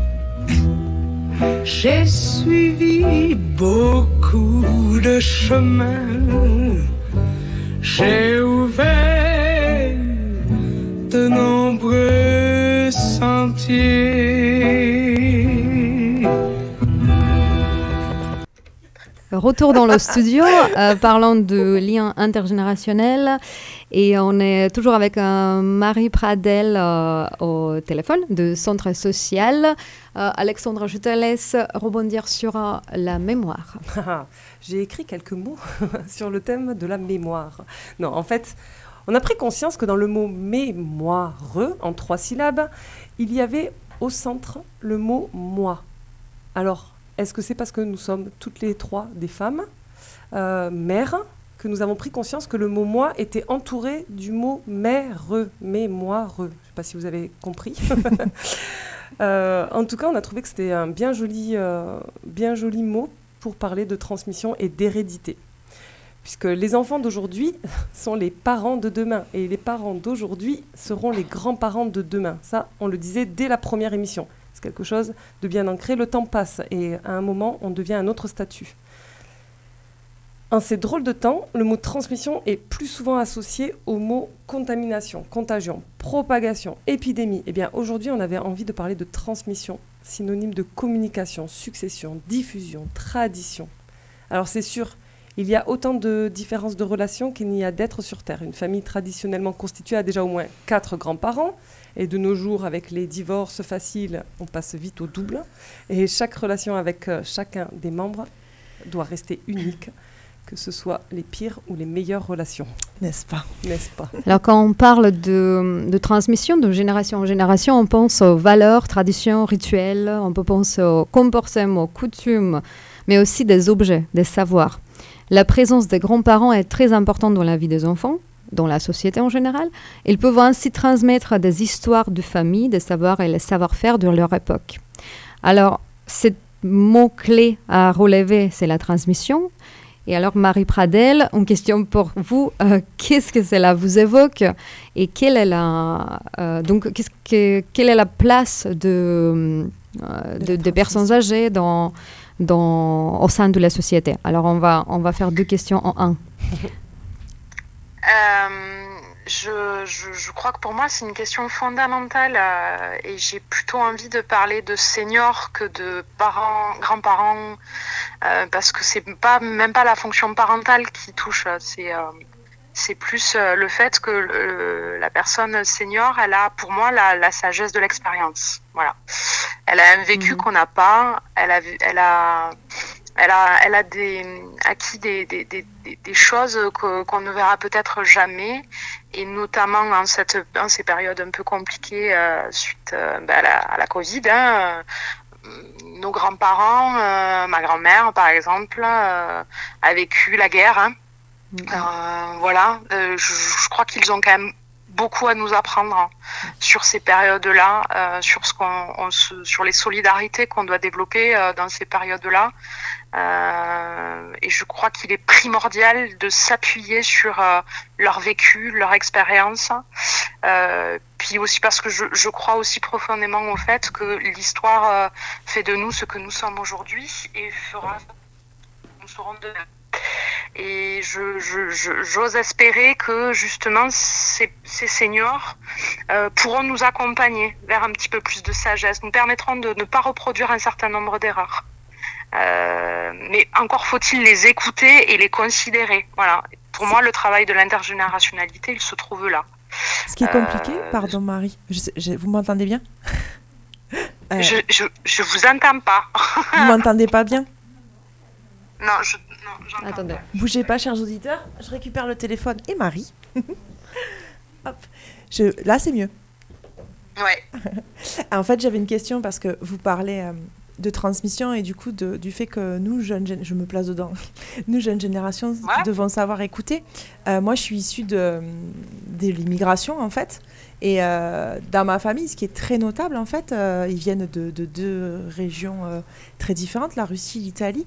J'ai suivi beaucoup de chemins. J'ai ouvert de nombreux sentiers. Retour dans le studio, euh, parlant de liens intergénérationnels. Et on est toujours avec euh, Marie Pradel euh, au téléphone de Centre Social. Euh, Alexandre, je te laisse rebondir sur euh, la mémoire. J'ai écrit quelques mots sur le thème de la mémoire. Non, en fait, on a pris conscience que dans le mot mémoire, en trois syllabes, il y avait au centre le mot moi. Alors, est-ce que c'est parce que nous sommes toutes les trois des femmes, euh, mères, que nous avons pris conscience que le mot moi était entouré du mot mère, mémoire Je ne sais pas si vous avez compris. Euh, en tout cas, on a trouvé que c'était un bien joli, euh, bien joli mot pour parler de transmission et d'hérédité. Puisque les enfants d'aujourd'hui sont les parents de demain et les parents d'aujourd'hui seront les grands-parents de demain. Ça, on le disait dès la première émission. C'est quelque chose de bien ancré. Le temps passe et à un moment, on devient un autre statut. En ces drôles de temps, le mot transmission est plus souvent associé au mot contamination, contagion, propagation, épidémie. Eh bien, aujourd'hui, on avait envie de parler de transmission, synonyme de communication, succession, diffusion, tradition. Alors, c'est sûr, Il y a autant de différences de relations qu'il n'y a d'êtres sur Terre. Une famille traditionnellement constituée a déjà au moins quatre grands-parents. Et de nos jours, avec les divorces faciles, on passe vite au double. Et chaque relation avec euh, chacun des membres doit rester unique, que ce soit les pires ou les meilleures relations. N'est-ce pas? N'est-ce pas? Alors quand on parle de, de transmission de génération en génération, on pense aux valeurs, traditions, rituels, on peut penser aux comportements, aux coutumes, mais aussi des objets, des savoirs. La présence des grands-parents est très importante dans la vie des enfants, dans la société en général. Ils peuvent ainsi transmettre des histoires de famille, des savoirs et les savoir-faire de leur époque. Alors, ce mot-clé à relever, c'est la transmission. Et alors, Marie Pradel, une question pour vous. Euh, qu'est-ce que cela vous évoque et quelle est la, euh, donc, qu'est-ce que, quelle est la place de, euh, de- des personnes âgées dans, dans, au sein de la société Alors, on va, on va faire deux questions en un. Euh, je, je, crois que pour moi, c'est une question fondamentale euh, et j'ai plutôt envie de parler de seniors que de parents, grands-parents, euh, parce que c'est pas même pas la fonction parentale qui touche, c'est c'est plus euh, le fait que le- la personne senior, elle a pour moi la, la sagesse de l'expérience. Voilà, elle a un vécu qu'on n'a pas, elle a, elle a elle a, elle a des, acquis des, des, des, des- des choses qu'on ne verra peut-être jamais, et notamment en, cette, en ces périodes un peu compliquées euh, suite euh, ben, à, la, à la Covid. hein, euh, nos grands-parents, ma grand-mère par exemple, a vécu la guerre. hein. Euh, voilà, Euh, je, je crois qu'ils ont quand même beaucoup à nous apprendre hein, sur ces périodes-là, euh, sur ce qu'on, sur les solidarités qu'on doit développer euh, dans ces périodes-là. Euh, et je crois qu'il est primordial de s'appuyer sur leur vécu, leur expérience. Puis aussi parce que je, je crois aussi profondément au fait que l'histoire fait de nous ce que nous sommes aujourd'hui et fera nous serons demain. Et je, je, je- j'ose espérer que justement ces, ces seniors euh, pourront nous accompagner vers un petit peu plus de sagesse, nous permettront de ne pas reproduire un certain nombre d'erreurs. Euh, mais encore faut-il les écouter et les considérer. Voilà. Pour moi, le travail de l'intergénérationnalité, il se trouve là. Ce qui est compliqué, Euh, pardon Marie, je sais- je- vous m'entendez bien? Euh, Je, je, je vous entends pas. Vous m'entendez pas bien? Non, je, non, j'entends Attendez. pas. Bougez pas, chers auditeurs. Je récupère le téléphone et Marie. Hop. Je... Là, c'est mieux. Ouais. En fait, j'avais une question parce que vous parlez euh, de transmission et du coup de- du fait que nous, jeunes, je me place dedans, nous, jeunes générations, Ouais. devons savoir écouter. Euh, moi, je suis issue de, de l'immigration, en fait. Et euh, dans ma famille, ce qui est très notable, en fait, euh, ils viennent de, de deux régions euh, très différentes, la Russie et l'Italie.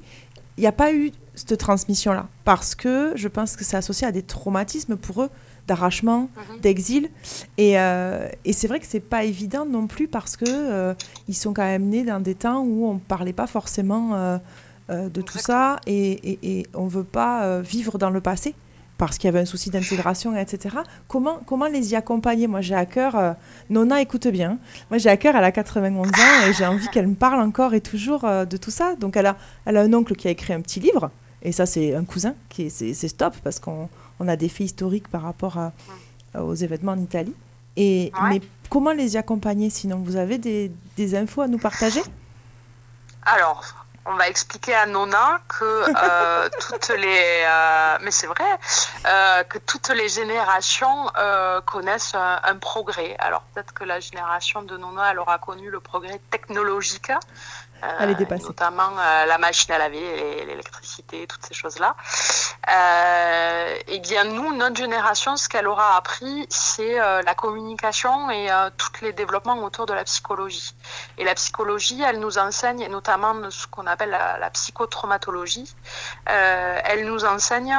Il n'y a pas eu cette transmission-là parce que je pense que c'est associé à des traumatismes pour eux d'arrachement, Mhm. d'exil. Et, euh, et c'est vrai que c'est pas évident non plus parce que euh, ils sont quand même nés dans des temps où on parlait pas forcément euh, euh, de tout ça et, et, et on veut pas vivre dans le passé parce qu'il y avait un souci d'intégration, etc. Comment, comment les y accompagner? Moi, j'ai à cœur... euh, Nona, écoute bien. Moi, j'ai à cœur, elle a 91 ans et j'ai envie qu'elle me parle encore et toujours euh, de tout ça. Donc, elle a, elle a un oncle qui a écrit un petit livre. Et ça, c'est un cousin. qui est- C'est stop parce qu'on on a des faits historiques par rapport à- aux événements en Italie. Et, Ouais. Mais comment les y accompagner? Sinon, vous avez des, des infos à nous partager? Alors, on va expliquer à Nona que euh, toutes les, euh, mais c'est vrai, euh, que toutes les générations connaissent un, un progrès. Alors peut-être que la génération de Nona, elle aura connu le progrès technologique. Euh. Notamment euh, la machine à laver, l'électricité, toutes ces choses-là. Euh, eh bien, nous, notre génération, ce qu'elle aura appris, c'est la communication et tous les développements autour de la psychologie. Et la psychologie, elle nous enseigne, et notamment ce qu'on appelle la, la psychotraumatologie, elle nous enseigne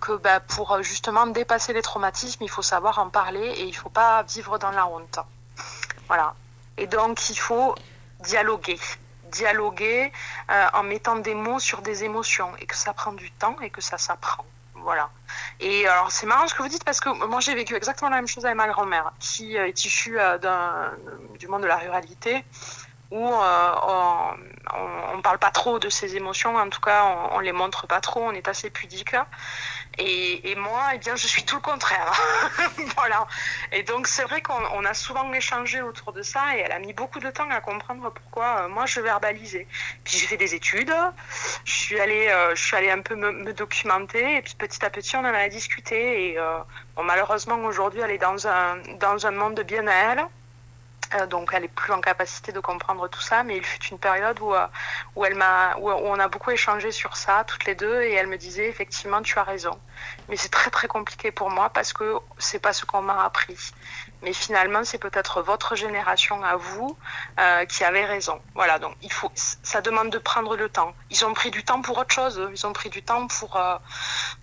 que bah, pour justement dépasser les traumatismes, il faut savoir en parler et il ne faut pas vivre dans la honte. Voilà. Et donc, il faut dialoguer. Dialoguer euh, en mettant des mots sur des émotions et que ça prend du temps et que ça s'apprend. Voilà. Et alors, c'est marrant ce que vous dites parce que moi, j'ai vécu exactement la même chose avec ma grand-mère qui euh, est issue euh, du monde de la ruralité. où on ne parle pas trop de ses émotions, en tout cas on, on les montre pas trop, on est assez pudique. Et, moi, eh bien, je suis tout le contraire. voilà. Et donc, c'est vrai qu'on a souvent échangé autour de ça et elle a mis beaucoup de temps à comprendre pourquoi euh, moi je verbalisais. Puis j'ai fait des études, je suis allée, euh, je suis allée un peu me, documenter et puis petit à petit on en a discuté. Et euh, malheureusement, aujourd'hui, elle est dans un, dans un monde bien à elle. Euh, donc elle est plus en capacité de comprendre tout ça, mais il fut une période où, euh, où, elle m'a, où on a beaucoup échangé sur ça, toutes les deux, et elle me disait effectivement tu as raison. Mais c'est très très compliqué pour moi parce que c'est pas ce qu'on m'a appris. Mais finalement, c'est peut-être votre génération à vous euh, qui avait raison. Voilà, donc il faut, ça demande de prendre le temps. Ils ont pris du temps pour autre chose. Ils ont pris du temps pour, euh,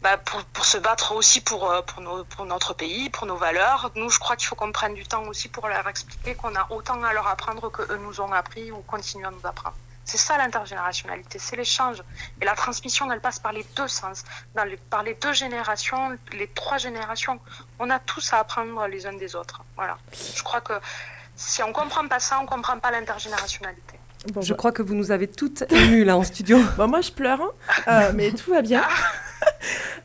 bah, se battre aussi pour, euh, pour, notre pays, pour nos valeurs. Nous, je crois qu'il faut qu'on prenne du temps aussi pour leur expliquer qu'on a autant à leur apprendre qu'eux nous ont appris ou continuent à nous apprendre. C'est ça l'intergénérationnalité, c'est l'échange. Et la transmission, elle passe par les deux sens, dans les, par les deux générations, les trois générations. On a tous à apprendre les uns des autres. Voilà. Je crois que si on ne comprend pas ça, on ne comprend pas l'intergénérationnalité. Bon, je bah. crois que vous nous avez toutes émues là en studio. bon, moi je pleure, hein. euh, mais tout va bien.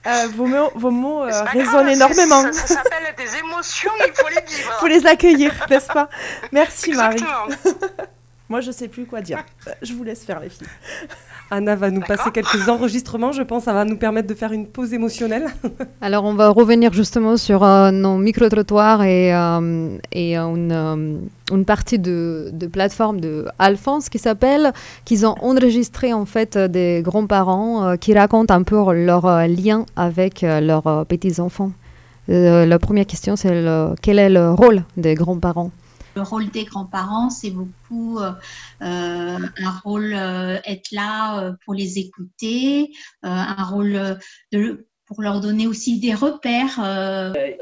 Euh, vos mots, vos mots euh, résonnent énormément. Ça, ça s'appelle des émotions, il faut les vivre. Il faut les accueillir, n'est-ce pas? Merci Exactement. Marie. Moi, je sais plus quoi dire. Je vous laisse faire les filles. Anna va nous passer quelques enregistrements, je pense, ça va nous permettre de faire une pause émotionnelle. Alors, on va revenir justement sur euh, nos micro-trottoirs et, euh, et une, euh, une, partie de, de, plateforme de Alphonse qui s'appelle, qu'ils ont enregistré en fait des grands-parents qui racontent un peu leur lien avec leurs petits-enfants. la première question, c'est quel est le rôle des grands-parents? Le rôle des grands-parents, c'est beaucoup euh, euh, un rôle euh, être là pour les écouter, un rôle de, pour leur donner aussi des repères.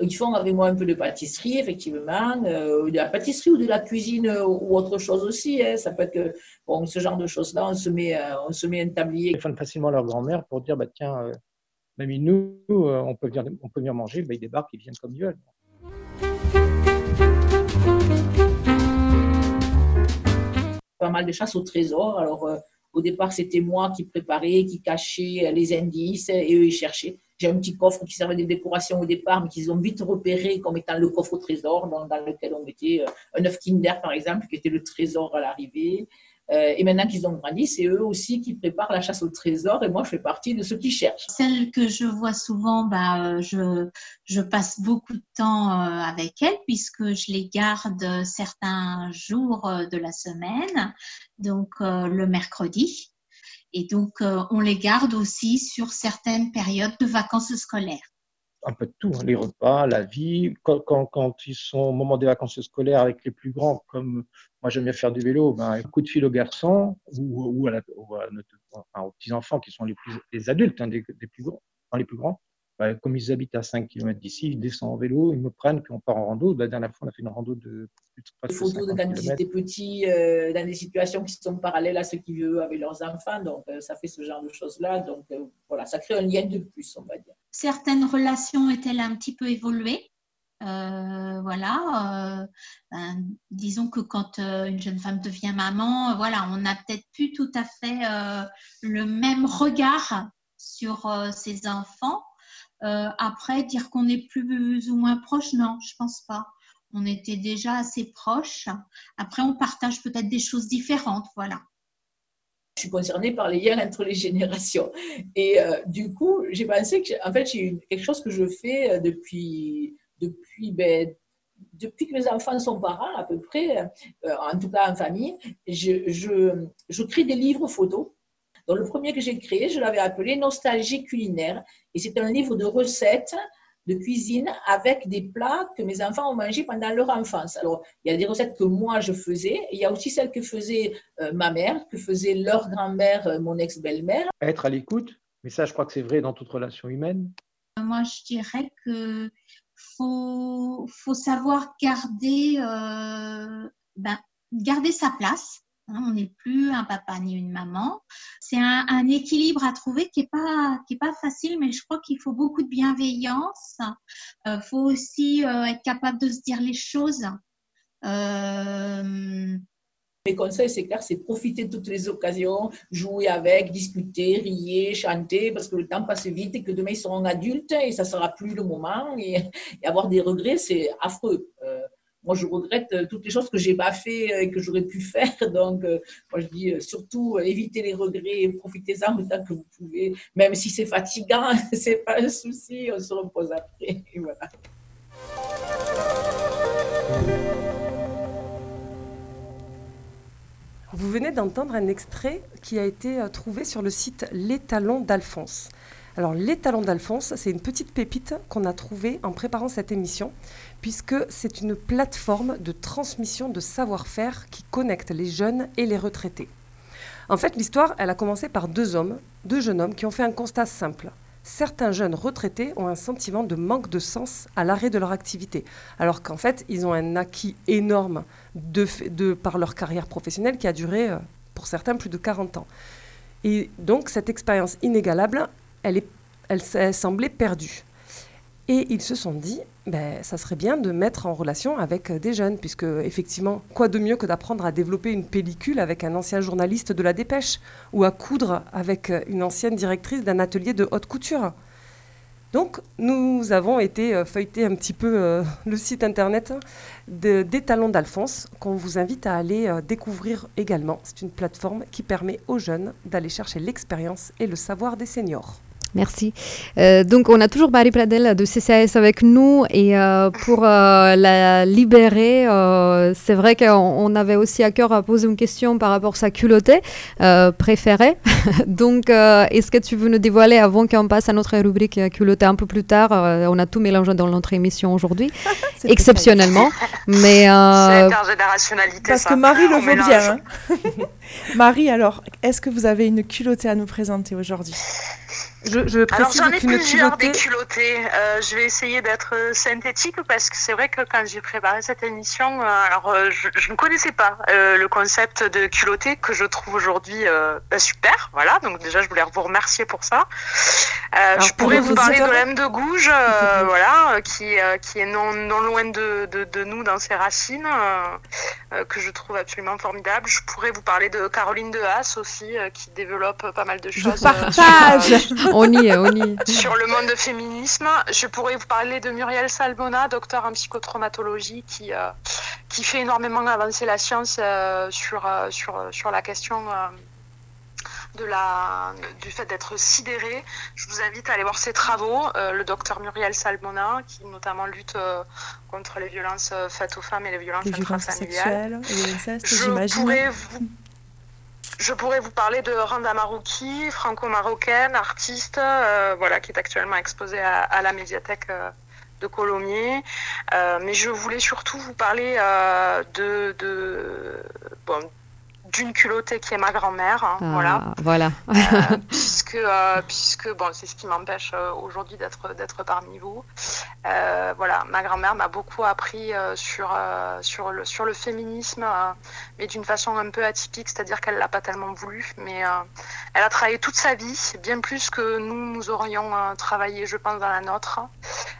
Ils font avec moi un peu de pâtisserie, effectivement, de la pâtisserie ou de la cuisine ou autre chose aussi. Hein. Ça peut être que bon, ce genre de choses-là, on se met, on se met un tablier. Ils font facilement leur grand-mère pour dire bah tiens, mamie, nous, on peut venir, on peut venir manger. Bah, ils débarquent, ils viennent comme ils veulent. Pas mal de chasse au trésor. Alors, euh, au départ, c'était moi qui préparais, qui cachais les indices et eux, ils cherchaient. J'ai un petit coffre qui servait de décoration au départ, mais qu'ils ont vite repéré comme étant le coffre au trésor, dans, dans lequel on mettait euh, un œuf Kinder, par exemple, qui était le trésor à l'arrivée. Euh, et maintenant qu'ils ont grandi, c'est eux aussi qui préparent la chasse au trésor et moi je fais partie de ceux qui cherchent. Celle que je vois souvent, bah, je, je passe beaucoup de temps euh, avec elles puisque je les garde certains jours euh, de la semaine, donc le mercredi. Et donc on les garde aussi sur certaines périodes de vacances scolaires un peu de tout, hein, les repas, la vie. Quand, quand, quand, ils sont au moment des vacances scolaires avec les plus grands, comme moi j'aime bien faire du vélo, ben, un coup de fil aux garçons ou, ou, à aux petits-enfants qui sont les, plus, les adultes, hein, des, plus grands, les plus grands. Ben, comme ils habitent à 5 km d'ici, ils descendent en vélo, ils me prennent, puis on part en rando. La dernière fois, on a fait une rando de plus de Des photos de quand ils étaient petits, euh, dans des situations qui sont parallèles à ce qu'ils vivent avec leurs enfants. Donc, euh, ça fait ce genre de choses-là. Donc, euh, voilà, ça crée un lien de plus, on va dire. Certaines relations étaient un petit peu évoluées? Euh, voilà, euh, ben, disons que quand euh, une jeune femme devient maman, voilà, on n'a peut-être plus tout à fait le même regard sur ses enfants. après, dire qu'on est plus ou moins proche, non, je pense pas. On était déjà assez proches. Après, on partage peut-être des choses différentes, voilà. Je suis concernée par les liens entre les générations. Et du coup, j'ai pensé que, en fait, j'ai quelque chose que je fais depuis depuis, ben, depuis que mes enfants sont parents, à peu près, euh, en tout cas en famille, je, je, je crée des livres photos. Donc, le premier que j'ai créé, je l'avais appelé Nostalgie culinaire. Et c'est un livre de recettes de cuisine avec des plats que mes enfants ont mangés pendant leur enfance. Alors, il y a des recettes que moi je faisais, et il y a aussi celles que faisait euh, ma mère, que faisait leur grand-mère, euh, mon ex-belle-mère. Être à l'écoute, mais ça, je crois que c'est vrai dans toute relation humaine. Moi, je dirais que faut, faut savoir garder, euh, ben, garder sa place. Hein, on n'est plus un papa ni une maman. C'est un, équilibre à trouver qui est pas pas facile, mais je crois qu'il faut beaucoup de bienveillance. Il euh, faut aussi euh, être capable de se dire les choses. Mes conseils, c'est clair, c'est profiter de toutes les occasions, jouer avec, discuter, rier, chanter, parce que le temps passe vite et que demain ils seront adultes et ça sera plus le moment. Et, avoir des regrets, c'est affreux. Euh, moi, je regrette euh, toutes les choses que j'ai pas fait et que j'aurais pu faire. Donc, moi, je dis surtout éviter les regrets, profitez-en autant que vous pouvez, même si c'est fatigant, c'est pas un souci, on se repose après. Voilà. Vous venez d'entendre un extrait qui a été euh, trouvé sur le site Les Talons d'Alphonse. Alors, Les Talons d'Alphonse, c'est une petite pépite qu'on a trouvée en préparant cette émission, puisque c'est une plateforme de transmission de savoir-faire qui connecte les jeunes et les retraités. En fait, l'histoire, elle a commencé par deux hommes, deux jeunes hommes qui ont fait un constat simple certains jeunes retraités ont un sentiment de manque de sens à l'arrêt de leur activité, alors qu'en fait, ils ont un acquis énorme de, par leur carrière professionnelle qui a duré, euh, pour certains, plus de 40 ans. Et donc, cette expérience inégalable, elle, elle semblait perdue. Et ils se sont dit, ben, ça serait bien de mettre en relation avec euh, des jeunes, puisque effectivement, quoi de mieux que d'apprendre à développer une pellicule avec un ancien journaliste de la dépêche, ou à coudre avec euh, une ancienne directrice d'un atelier de haute couture. Donc, nous avons été euh, feuilleter un petit peu le site internet des Talons d'Alphonse, qu'on vous invite à aller découvrir également. C'est une plateforme qui permet aux jeunes d'aller chercher l'expérience et le savoir des seniors. Merci. Euh, donc, on a toujours Marie Pradel de CCAS avec nous et euh, pour euh, la libérer, c'est vrai qu'on avait aussi à cœur à poser une question par rapport à sa culottée préférée. donc, est-ce que tu veux nous dévoiler avant qu'on passe à notre rubrique culottée un peu plus tard? On a tout mélangé dans notre émission aujourd'hui, exceptionnellement. mais c'est intergénérationnalité. Parce que Marie le veut bien. Hein. Marie, alors, est-ce que vous avez une culottée à nous présenter aujourd'hui? Je, je Alors j'en ai plusieurs des culottés. Euh, je vais essayer d'être synthétique parce que c'est vrai que quand j'ai préparé cette émission, euh, alors euh, je, ne connaissais pas le concept de culotté que je trouve aujourd'hui bah, super. Voilà, donc déjà je voulais vous remercier pour ça. je pourrais vous parler de l'âme de Gouge, voilà, qui, qui est non, non loin de, de, de, nous dans ses racines, que je trouve absolument formidable. Je pourrais vous parler de Caroline de Haas aussi, qui développe pas mal de choses. Je partage on y est, on y est. Sur le monde de féminisme, je pourrais vous parler de Muriel Salbona, docteur en psychotraumatologie, qui, euh, qui fait énormément avancer la science euh, sur, euh, sur, sur la question de la, du fait d'être sidéré. Je vous invite à aller voir ses travaux. le docteur Muriel Salbona, qui notamment lutte contre les violences faites aux femmes et les violences intrafamiliales. Je pourrais vous je pourrais vous parler de Randa Marouki, franco-marocaine, artiste, euh, voilà, qui est actuellement exposée à, la médiathèque euh, de Colomiers. Euh, mais je voulais surtout vous parler de, de bon, d'une culottée qui est ma grand-mère. Hein, ah, voilà. Euh, puisque, euh, puisque bon, c'est ce qui m'empêche euh, aujourd'hui d'être, d'être parmi vous. voilà, ma grand-mère m'a beaucoup appris sur, sur, le, sur le féminisme, mais d'une façon un peu atypique, c'est-à-dire qu'elle l'a pas tellement voulu, mais elle a travaillé toute sa vie, bien plus que nous, nous aurions travaillé, je pense, dans la nôtre.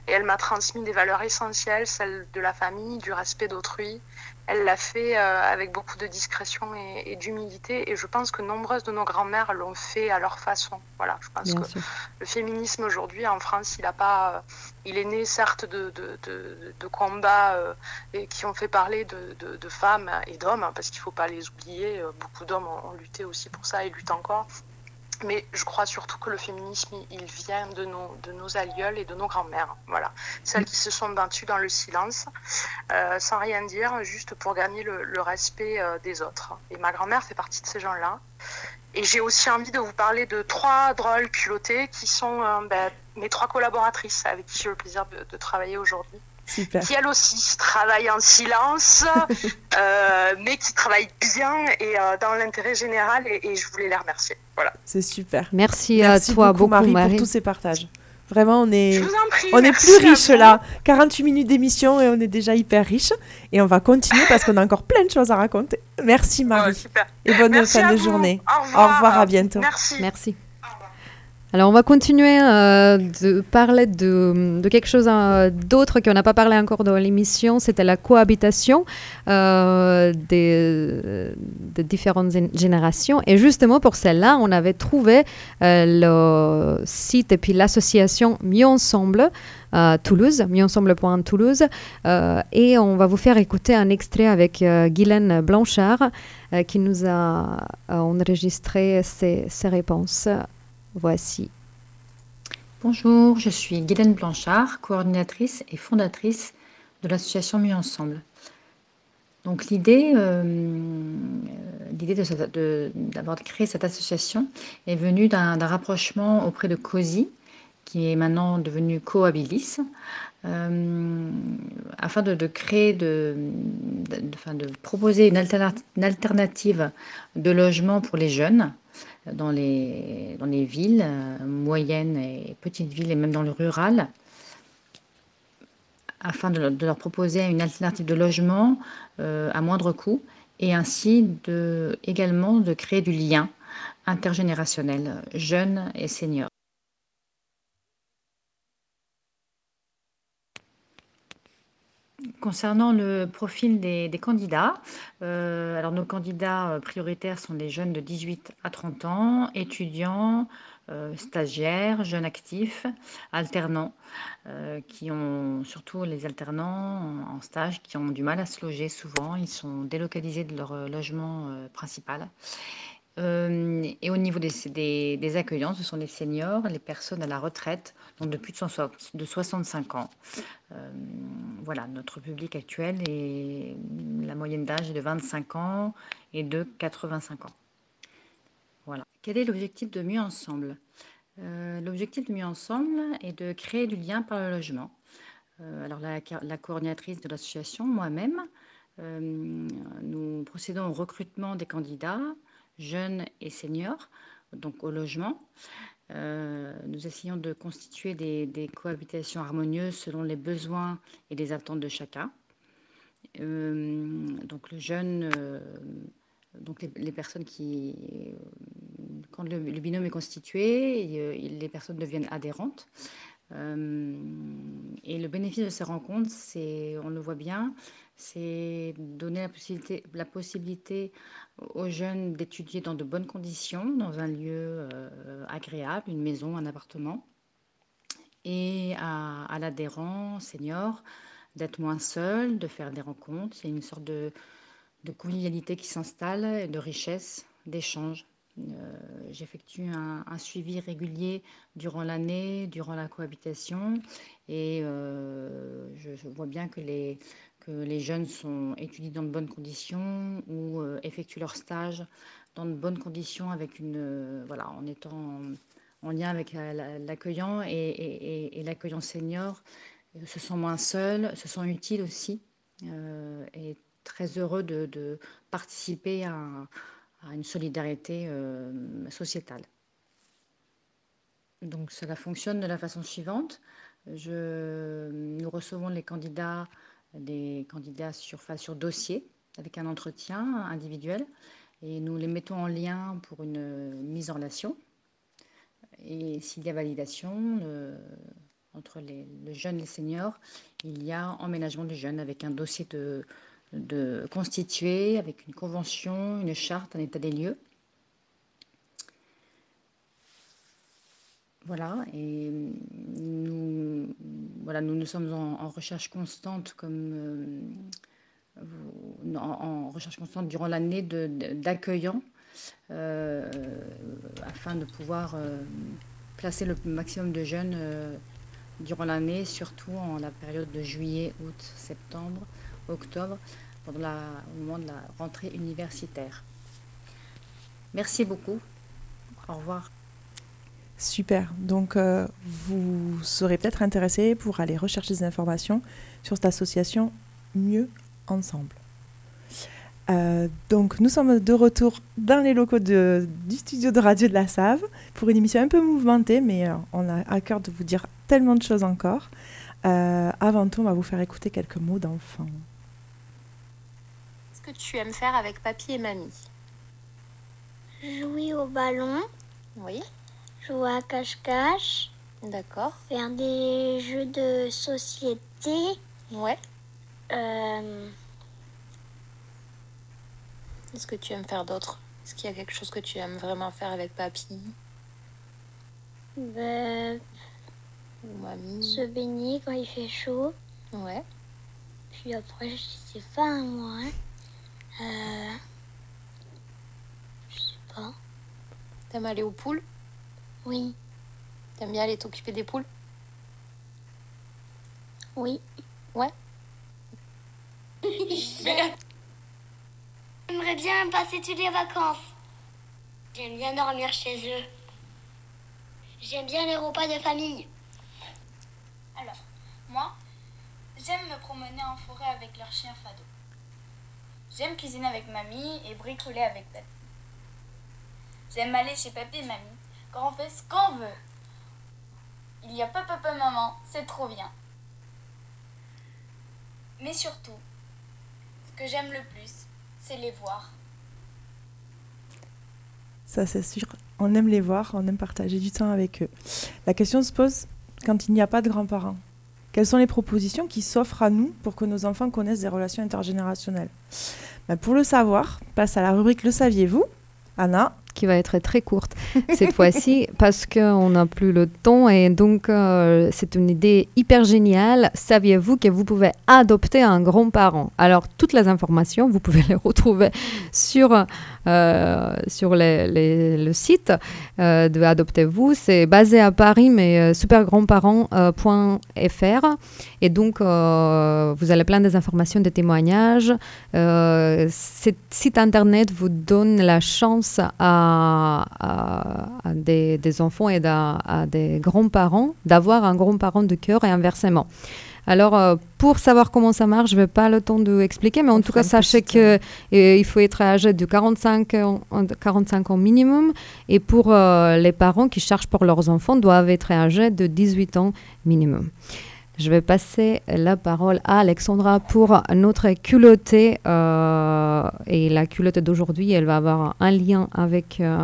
Et elle m'a transmis des valeurs essentielles, celles de la famille, du respect d'autrui, elle l'a fait euh, avec beaucoup de discrétion et, d'humilité. Et je pense que nombreuses de nos grand-mères l'ont fait à leur façon. Voilà, je pense que le féminisme aujourd'hui en France, il a pas, euh, il est né certes de, de, combats euh, et qui ont fait parler de, femmes et d'hommes, hein, parce qu'il ne faut pas les oublier. Beaucoup d'hommes ont, ont, lutté aussi pour ça et luttent encore. Mais je crois surtout que le féminisme, il vient de nos, de nos aïeuls et de nos grands-mères. Voilà. Celles qui se sont battues dans le silence, euh, sans rien dire, juste pour gagner le, respect euh, des autres. Et ma grand-mère fait partie de ces gens-là. Et j'ai aussi envie de vous parler de trois drôles culottés qui sont euh, ben, mes trois collaboratrices avec qui j'ai le plaisir de travailler aujourd'hui qui elle aussi travaille en silence, euh, mais qui travaille bien et euh, dans l'intérêt général et, je voulais les remercier. Voilà. C'est super. Merci, à toi beaucoup, Marie, pour tous ces partages. Vraiment, on est, on est plus riche là. 48 minutes d'émission et on est déjà hyper riche. Et on va continuer parce qu'on a encore plein de choses à raconter. Merci Marie. et bonne fin de journée. Au revoir. à bientôt. Merci. Merci. Alors, on va continuer euh, de parler de, quelque chose euh, d'autre qu'on n'a pas parlé encore dans l'émission. C'était la cohabitation euh, des, différentes gén- générations. Et justement, pour celle-là, on avait trouvé le site et puis l'association Mieux Ensemble à Toulouse, mieuxensemble.toulouse. Euh, et on va vous faire écouter un extrait avec euh, Guylaine Blanchard qui nous a enregistré ses réponses. Voici. Bonjour, je suis Guylaine Blanchard, coordinatrice et fondatrice de l'association Mieux Ensemble. Donc l'idée, euh, l'idée de cette- de- d'avoir créé cette association est venue d'un rapprochement auprès de COSI, qui est maintenant devenu Coabilis, euh, afin de, créer, de, proposer une alternative de logement pour les jeunes dans les, dans les villes, euh, moyennes et petites villes, et même dans le rural, afin de, leur- proposer une alternative de logement euh, à moindre coût, et ainsi de, également de créer du lien intergénérationnel, jeunes et seniors. Concernant le profil des, candidats, euh, nos candidats euh, prioritaires sont des jeunes de 18 à 30 ans, étudiants, euh, stagiaires, jeunes actifs, alternants, qui ont surtout les alternants en, stage qui ont du mal à se loger souvent, ils sont délocalisés de leur logement principal. Euh, et au niveau des, accueillants, ce sont les seniors, les personnes à la retraite, donc de plus de, 100 de 65 ans. Euh, voilà, notre public actuel est la moyenne d'âge est de 25 ans et de 85 ans. Voilà. Quel est l'objectif de Mieux Ensemble? Euh, L'objectif de Mieux Ensemble est de créer du lien par le logement. Alors la, coordinatrice de l'association, moi-même, nous procédons au recrutement des candidats, jeunes et seniors, donc au logement. Euh, nous essayons de constituer des, cohabitations harmonieuses selon les besoins et les attentes de chacun. Euh, donc le jeune, euh, donc les, personnes qui, quand le, binôme est constitué, les personnes deviennent adhérentes. Et le bénéfice de ces rencontres, c'est, on le voit bien, c'est donner la possibilité aux jeunes d'étudier dans de bonnes conditions, dans un lieu euh, agréable, une maison, un appartement, et à, l'adhérent senior d'être moins seul, de faire des rencontres. A une sorte de, de convivialité qui s'installe, de richesse, d'échange. Euh, J'effectue un, suivi régulier durant l'année, durant la cohabitation, et euh, je vois bien que les, que les jeunes sont étudient dans de bonnes conditions ou euh, effectuent leur stage dans de bonnes conditions avec une euh, voilà en étant en, en lien avec la- l'accueillant et, l'accueillant senior euh, se sent moins seuls, se sent utiles aussi euh, et très heureux de, participer à, à une solidarité euh, sociétale. Donc cela fonctionne de la façon suivante. Je, nous recevons les candidats, des candidats sur, sur dossier avec un entretien individuel et nous les mettons en lien pour une mise en relation. Et s'il y a validation le- entre les, le jeune et le senior, il y a emménagement du jeune avec un dossier de, de constitué, avec une convention, une charte, un état des lieux. Voilà, et nous, voilà, nous, nous sommes en, recherche constante, comme euh, en, recherche constante durant l'année d'accueillants, euh, afin de pouvoir euh, placer le maximum de jeunes durant l'année, surtout en la période de juillet, août, septembre, octobre, pendant la, au moment de la rentrée universitaire. Merci beaucoup. Au revoir. Super. Donc, euh, vous serez peut-être intéressé pour aller rechercher des informations sur cette association Mieux Ensemble. Euh, donc, nous sommes de retour dans les locaux de- du studio de radio de la Save pour une émission un peu mouvementée, mais euh, on a à cœur de vous dire tellement de choses encore. Euh, avant tout, on va vous faire écouter quelques mots d'enfant. Qu'est-ce que tu aimes faire avec papy et mamie Jouer au ballon, Oui. Jouer à cache-cache, D'accord. faire des jeux de société. Ouais. Euh, Qu'est-ce que tu aimes faire d'autre Est-ce qu'il y a quelque chose que tu aimes vraiment faire avec papy? Ben, ou mamie? se baigner quand il fait chaud. Ouais. Puis après, je sais pas, moi. hein. Euh, je sais pas. T'aimes aller aux poules? Oui, T'aimes bien aller t'occuper des poules? Oui. Ouais. J'aimerais bien passer toutes les vacances. J'aime bien dormir chez eux. J'aime bien les repas de famille. Alors, moi, j'aime me promener en forêt avec leur chien Fado. J'aime cuisiner avec mamie et bricoler avec papy. J'aime aller chez papy et mamie quand on fait ce qu'on veut. Il y a papa, papa, maman, c'est trop bien. Mais surtout, ce que j'aime le plus, c'est les voir. Ça, c'est sûr. On aime les voir, on aime partager du temps avec eux. La question se pose quand il n'y a pas de grands-parents. Quelles sont les propositions qui s'offrent à nous pour que nos enfants connaissent des relations intergénérationnelles? Ben, Pour le savoir, passe à la rubrique Le saviez-vous Anna qui va être très courte cette fois-ci parce qu'on n'a plus le temps et donc euh, c'est une idée hyper géniale. Saviez-vous que vous pouvez adopter un grand-parent Alors toutes les informations, vous pouvez les retrouver sur, sur les- les- le site euh, de Adoptez-vous. C'est basé à Paris mais euh, supergrandparents.fr et donc euh, vous avez plein des informations, des témoignages. Euh, ce site internet vous donne la chance à, des, enfants et à des grands-parents d'avoir un grand-parent de cœur et inversement. Alors, euh, pour savoir comment ça marche, je vais pas le temps de expliquer, mais en tout cas, sachez que euh, il faut être âgé de 45 ans, 45 ans minimum, et pour euh, les parents qui cherchent pour leurs enfants, doivent être âgés de 18 ans minimum. Je vais passer la parole à Alexandra pour notre culottée. euh, et la culotte d'aujourd'hui, elle va avoir un lien avec, euh,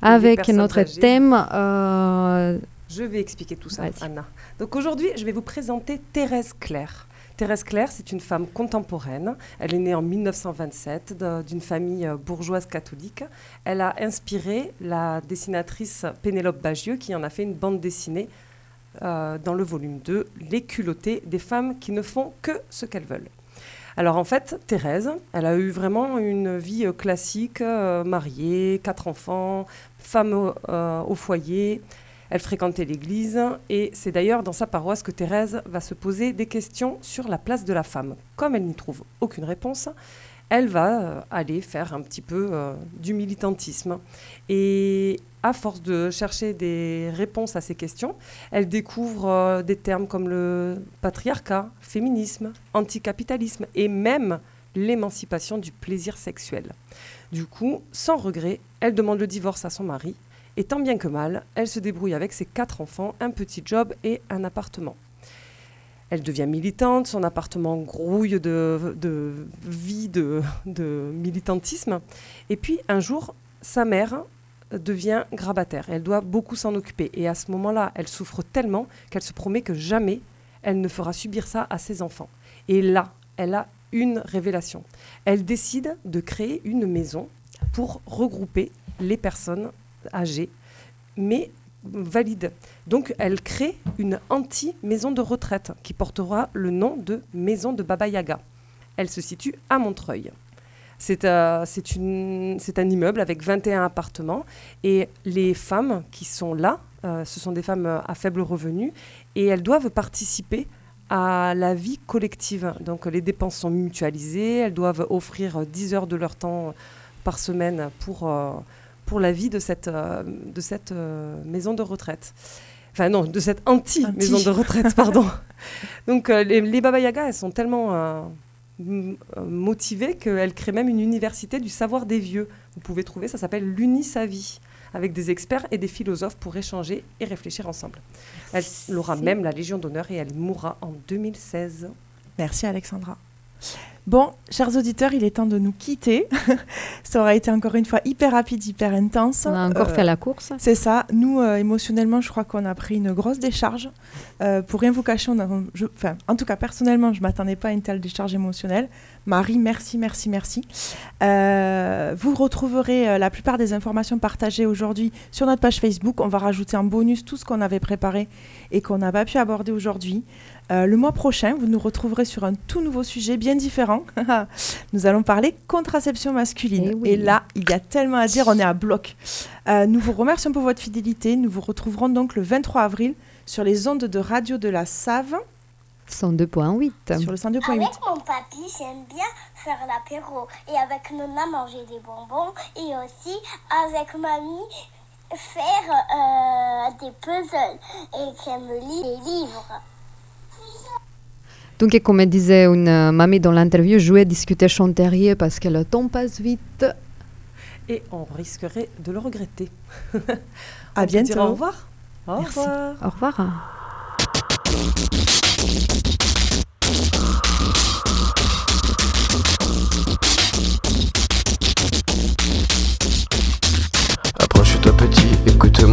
avec notre âgées. thème. euh, Je vais expliquer tout ça. Anna. Donc aujourd'hui, je vais vous présenter Thérèse Claire. Thérèse Claire, c'est une femme contemporaine. Elle est née en 1927 de- d'une famille euh, bourgeoise catholique. Elle a inspiré la dessinatrice Pénélope Bagieux qui en a fait une bande dessinée euh, dans le volume 2, Les culottées des femmes qui ne font que ce qu'elles veulent. Alors en fait, Thérèse, elle a eu vraiment une vie euh, classique, euh, mariée, quatre enfants, femme euh, au foyer. Elle fréquentait l'église et c'est d'ailleurs dans sa paroisse que Thérèse va se poser des questions sur la place de la femme. Comme elle n'y trouve aucune réponse, elle va euh, aller faire un petit peu euh, du militantisme. Et à force de chercher des réponses à ces questions, elle découvre euh, des termes comme le patriarcat, féminisme, anticapitalisme et même l'émancipation du plaisir sexuel. Du coup, sans regret, elle demande le divorce à son mari et tant bien que mal, elle se débrouille avec ses quatre enfants, un petit job et un appartement. Elle devient militante, son appartement grouille de, vie, de militantisme. Et puis un jour, sa mère devient grabataire. Elle doit beaucoup s'en occuper. Et à ce moment-là, elle souffre tellement qu'elle se promet que jamais elle ne fera subir ça à ses enfants. Et là, elle a une révélation. Elle décide de créer une maison pour regrouper les personnes âgées, mais valides. Donc, elle crée une anti-maison de retraite qui portera le nom de Maison de Baba Yaga. Elle se situe à Montreuil. C'est euh, un immeuble avec 21 appartements et les femmes qui sont là, euh, ce sont des femmes à faible revenu et elles doivent participer à la vie collective. Donc les dépenses sont mutualisées, elles doivent offrir euh, 10 heures de leur temps par semaine pour, euh, pour la vie de cette, euh, de cette euh, maison de retraite. Enfin non, de cette anti-maison Anti. de retraite, pardon. Donc euh, les, les Baba Yaga, elles sont tellement euh, motivées qu'elles créent même une université du savoir des vieux. Vous pouvez trouver, ça s'appelle l'Unisavie, avec des experts et des philosophes pour échanger et réfléchir ensemble. Elle aura même la Légion d'honneur et elle mourra en 2016. Merci Alexandra. Bon, chers auditeurs, il est temps de nous quitter. ça aura été encore une fois hyper rapide, hyper intense. On a encore Euh, fait la course. C'est ça. Nous, euh, émotionnellement, je crois qu'on a pris une grosse décharge. Euh, pour rien vous cacher, on a, je- enfin, en tout cas, personnellement, je ne m'attendais pas à une telle décharge émotionnelle. Marie, merci, merci, merci. Vous retrouverez la plupart des informations partagées aujourd'hui sur notre page Facebook. On va rajouter en bonus tout ce qu'on avait préparé et qu'on n'a pas pu aborder aujourd'hui. Euh, le mois prochain, vous nous retrouverez sur un tout nouveau sujet bien différent. nous allons parler contraception masculine. Eh oui. Et là, il y a tellement à dire, on est à bloc. Euh, nous vous remercions pour votre fidélité. Nous vous retrouverons donc le 23 avril sur les ondes de radio de la Save, 102.8. sur le 102.8. Avec mon papy, j'aime bien faire l'apéro. Et avec Nona, manger des bonbons. Et aussi, avec mamie, faire euh, des puzzles. Et qu'elle me lit des livres. Donc, et comme disait une euh, mamie dans l'interview, jouer, discuter, chanter parce que le temps passe vite. Et on risquerait de le regretter. À On peut dire bientôt. Au revoir. Au Merci. revoir. Au revoir.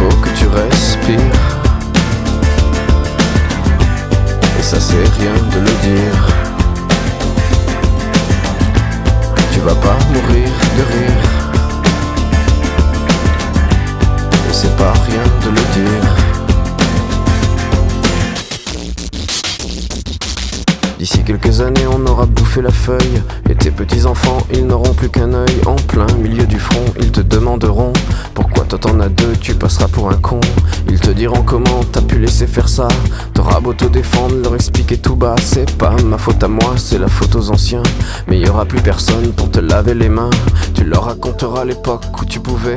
Faut que tu respires. Et ça c'est rien de le dire. Tu vas pas mourir de rire. D'ici quelques années, on aura bouffé la feuille. Et tes petits enfants, ils n'auront plus qu'un œil. En plein milieu du front, ils te demanderont Pourquoi toi t'en as deux, tu passeras pour un con? Ils te diront comment t'as pu laisser faire ça. T'auras beau te défendre, leur expliquer tout bas. C'est pas ma faute à moi, c'est la faute aux anciens. Mais y aura plus personne pour te laver les mains. Tu leur raconteras l'époque où tu pouvais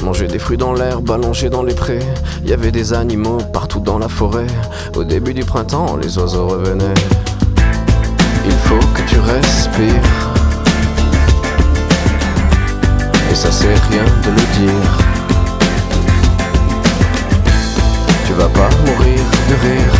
manger des fruits dans l'herbe, allonger dans les prés. Y avait des animaux partout dans la forêt. Au début du printemps, les oiseaux revenaient. Respires. Et ça c'est rien de le dire. Tu vas pas mourir de rire.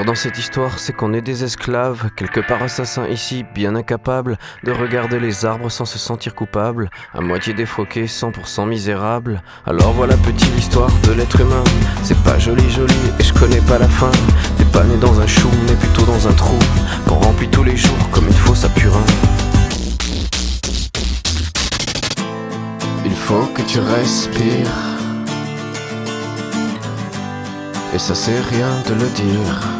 Pire dans cette histoire, c'est qu'on est des esclaves, quelque part assassins ici, bien incapables de regarder les arbres sans se sentir coupables, à moitié défroqués, 100% misérables. Alors voilà petite l'histoire de l'être humain. C'est pas joli joli et je connais pas la fin. T'es pas né dans un chou, mais plutôt dans un trou qu'on remplit tous les jours comme une fosse à purin. Il faut que tu respires. Et ça c'est rien de le dire.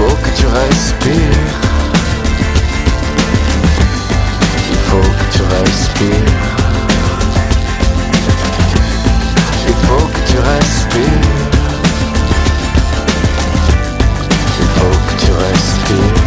Il faut que tu respires. Il faut que tu respires. Il faut que tu respires. Il faut que tu respires.